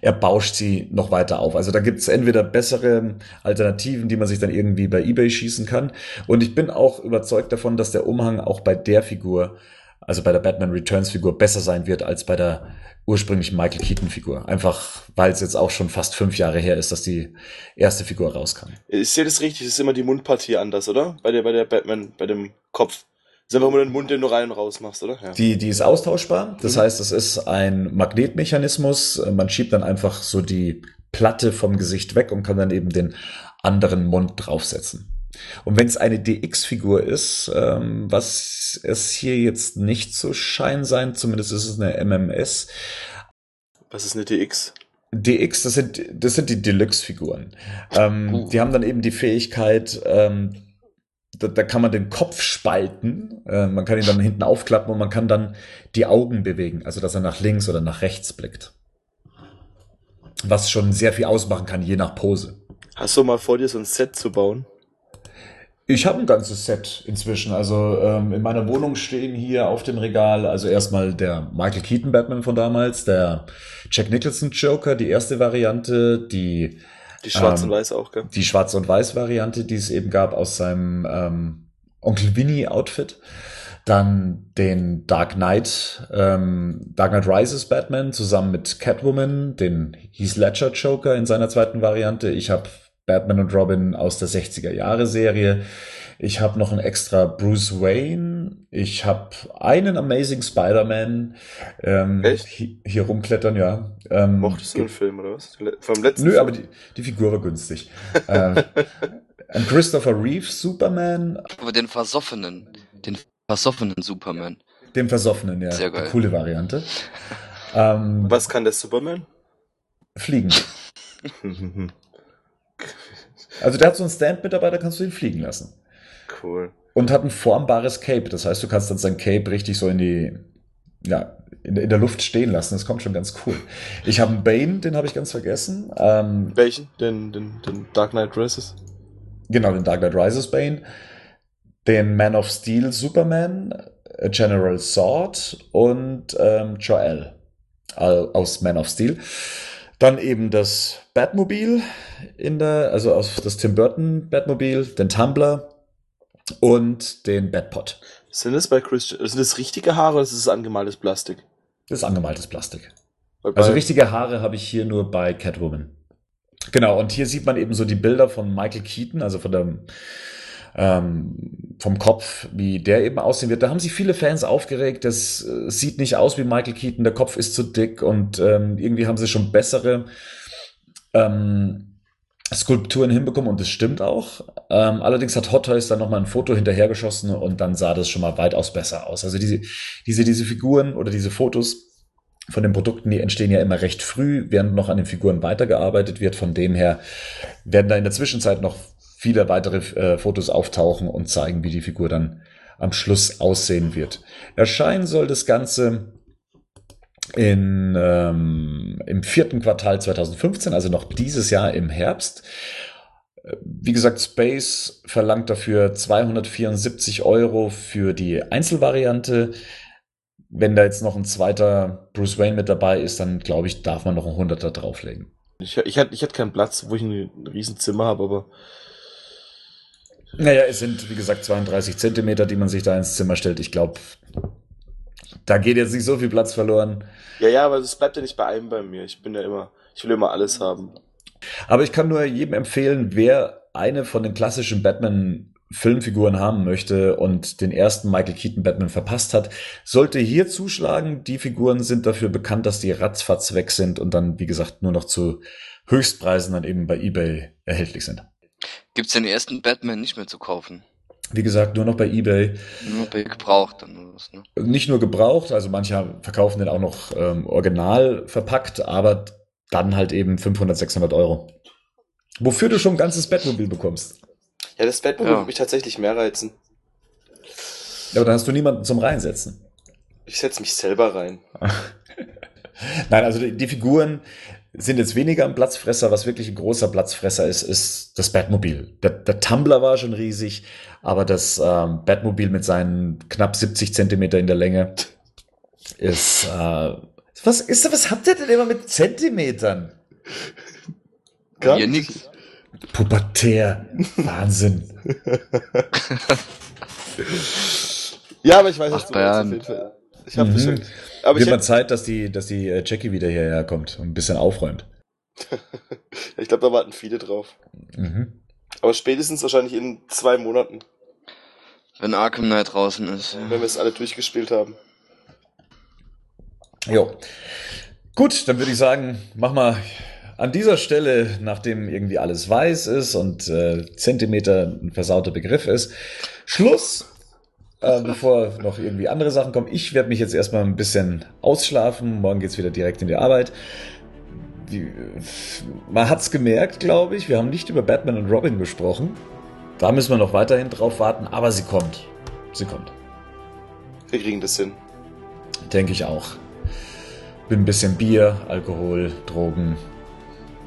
er bauscht sie noch weiter auf. Also da gibt's entweder bessere Alternativen, die man sich dann irgendwie bei eBay schießen kann. Und ich bin auch überzeugt davon, dass der Umhang auch bei der Figur, also bei der Batman Returns Figur, besser sein wird als bei der ursprünglichen Michael Keaton-Figur. Einfach, weil es jetzt auch schon fast fünf Jahre her ist, dass die erste Figur rauskam. Ich sehe das richtig, es ist immer die Mundpartie anders, oder? Bei der, bei der Batman, bei dem Kopf. Das ist einfach nur den Mund, den du rein und raus machst, oder? Ja. Die, die ist austauschbar. Das mhm. heißt, es ist ein Magnetmechanismus. Man schiebt dann einfach so die Platte vom Gesicht weg und kann dann eben den anderen Mund draufsetzen. Und wenn es eine DX-Figur ist, ähm, was es hier jetzt nicht so scheint sein, zumindest ist es eine MMS. Was ist eine DX? DX, das sind, das sind die Deluxe-Figuren. Ähm, uh. Die haben dann eben die Fähigkeit, ähm, da, da kann man den Kopf spalten, äh, man kann ihn dann hinten aufklappen und man kann dann die Augen bewegen, also dass er nach links oder nach rechts blickt. Was schon sehr viel ausmachen kann, je nach Pose. Hast du mal vor dir so ein Set zu bauen? Ich habe ein ganzes Set inzwischen. Also ähm, in meiner Wohnung stehen hier auf dem Regal also erstmal der Michael Keaton Batman von damals, der Jack Nicholson Joker, die erste Variante, die die Schwarz ähm, und Weiß auch, gell? Die Schwarz und Weiß Variante, die es eben gab aus seinem ähm, Onkel Winnie Outfit. Dann den Dark Knight, ähm, Dark Knight Rises Batman zusammen mit Catwoman, den Heath Ledger Joker in seiner zweiten Variante. Ich habe Batman und Robin aus der 60er Jahre Serie. Ich habe noch ein extra Bruce Wayne. Ich habe einen Amazing Spider-Man. Ähm, Echt? Hier, rumklettern, ja. Ähm, Mochtest du den Film oder was? Vom letzten Nö, Film? aber die, die Figur war günstig. äh, ein Christopher Reeve Superman. Aber den versoffenen. Den versoffenen Superman. Den versoffenen, ja. Sehr geil. Coole Variante. ähm, was kann der Superman? Fliegen. Also der hat so einen Stand-Mitarbeiter, kannst du ihn fliegen lassen. Cool. Und hat ein formbares Cape. Das heißt, du kannst dann sein Cape richtig so in die, ja, in, in der Luft stehen lassen. Das kommt schon ganz cool. Ich habe einen Bane, den habe ich ganz vergessen. Ähm, Welchen? Den, den, den Dark Knight Rises? Genau, den Dark Knight Rises Bane. Den Man of Steel Superman, äh, General Sword und ähm, Joel aus Man of Steel. Dann eben das Batmobil in der, also aus das Tim Burton Batmobil, den Tumblr und den Batpot. Sind das bei Chris, sind das richtige Haare oder ist das angemaltes Plastik? Das ist angemaltes Plastik. Also richtige Haare habe ich hier nur bei Catwoman. Genau, und hier sieht man eben so die Bilder von Michael Keaton, also von der ähm, vom Kopf, wie der eben aussehen wird. Da haben sich viele Fans aufgeregt. Das äh, sieht nicht aus wie Michael Keaton, der Kopf ist zu dick und ähm, irgendwie haben sie schon bessere ähm, Skulpturen hinbekommen und das stimmt auch. Ähm, allerdings hat Hot Toys dann nochmal ein Foto hinterhergeschossen und dann sah das schon mal weitaus besser aus. Also diese, diese, diese Figuren oder diese Fotos von den Produkten, die entstehen ja immer recht früh, während noch an den Figuren weitergearbeitet wird. Von dem her werden da in der Zwischenzeit noch viele weitere äh, Fotos auftauchen und zeigen, wie die Figur dann am Schluss aussehen wird. Erscheinen soll das Ganze in, ähm, im vierten Quartal 2015, also noch dieses Jahr im Herbst. Wie gesagt, Space verlangt dafür 274 Euro für die Einzelvariante. Wenn da jetzt noch ein zweiter Bruce Wayne mit dabei ist, dann glaube ich, darf man noch ein Hunderter drauflegen. Ich, ich, ich hatte keinen Platz, wo ich ein Riesenzimmer habe, aber naja, es sind, wie gesagt, 32 Zentimeter, die man sich da ins Zimmer stellt. Ich glaube, da geht jetzt nicht so viel Platz verloren. Ja, ja, aber es bleibt ja nicht bei einem bei mir. Ich bin ja immer, ich will immer alles haben. Aber ich kann nur jedem empfehlen, wer eine von den klassischen Batman Filmfiguren haben möchte und den ersten Michael Keaton Batman verpasst hat, sollte hier zuschlagen. Die Figuren sind dafür bekannt, dass die ratzfatz weg sind und dann, wie gesagt, nur noch zu Höchstpreisen dann eben bei eBay erhältlich sind. Gibt's den ersten Batman nicht mehr zu kaufen? Wie gesagt, nur noch bei eBay. Nur bei gebraucht dann was, ne? Nicht nur gebraucht, also manche verkaufen den auch noch ähm, original verpackt, aber dann halt eben 500, 600 Euro. Wofür du schon ein ganzes Bettmobil bekommst. Ja, das Bettmobil ja. würde mich tatsächlich mehr reizen. Ja, aber dann hast du niemanden zum Reinsetzen. Ich setze mich selber rein. Nein, also die, die Figuren, sind jetzt weniger ein Platzfresser. Was wirklich ein großer Platzfresser ist, ist das Batmobil. Der, der Tumblr war schon riesig, aber das ähm, Batmobil mit seinen knapp 70 Zentimeter in der Länge ist. Äh, was ist was habt ihr denn immer mit Zentimetern? Gar Hier nichts. Pubertär. Wahnsinn. ja, aber ich weiß, was du meinst. Ich habe mhm. Aber Wird mal Zeit, dass die, dass die äh, Jackie wieder hierher kommt und ein bisschen aufräumt. ich glaube, da warten viele drauf. Mhm. Aber spätestens wahrscheinlich in zwei Monaten. Wenn Arkham Knight draußen ist. Ja. Wenn wir es alle durchgespielt haben. Jo. Gut, dann würde ich sagen, mach mal an dieser Stelle, nachdem irgendwie alles weiß ist und äh, Zentimeter ein versauter Begriff ist, Schluss äh, bevor noch irgendwie andere Sachen kommen. Ich werde mich jetzt erstmal ein bisschen ausschlafen. Morgen geht's wieder direkt in die Arbeit. Die, man hat's gemerkt, glaube ich. Wir haben nicht über Batman und Robin gesprochen. Da müssen wir noch weiterhin drauf warten, aber sie kommt. Sie kommt. Wir kriegen das hin. Denke ich auch. Bin ein bisschen Bier, Alkohol, Drogen.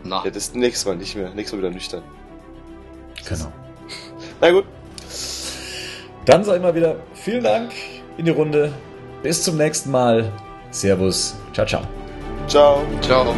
Na. Ja, das nächste Mal nicht mehr. Nächstes Mal wieder nüchtern. Genau. Na gut. Dann sage ich mal wieder vielen Dank in die Runde. Bis zum nächsten Mal. Servus. Ciao, ciao. Ciao. Ciao.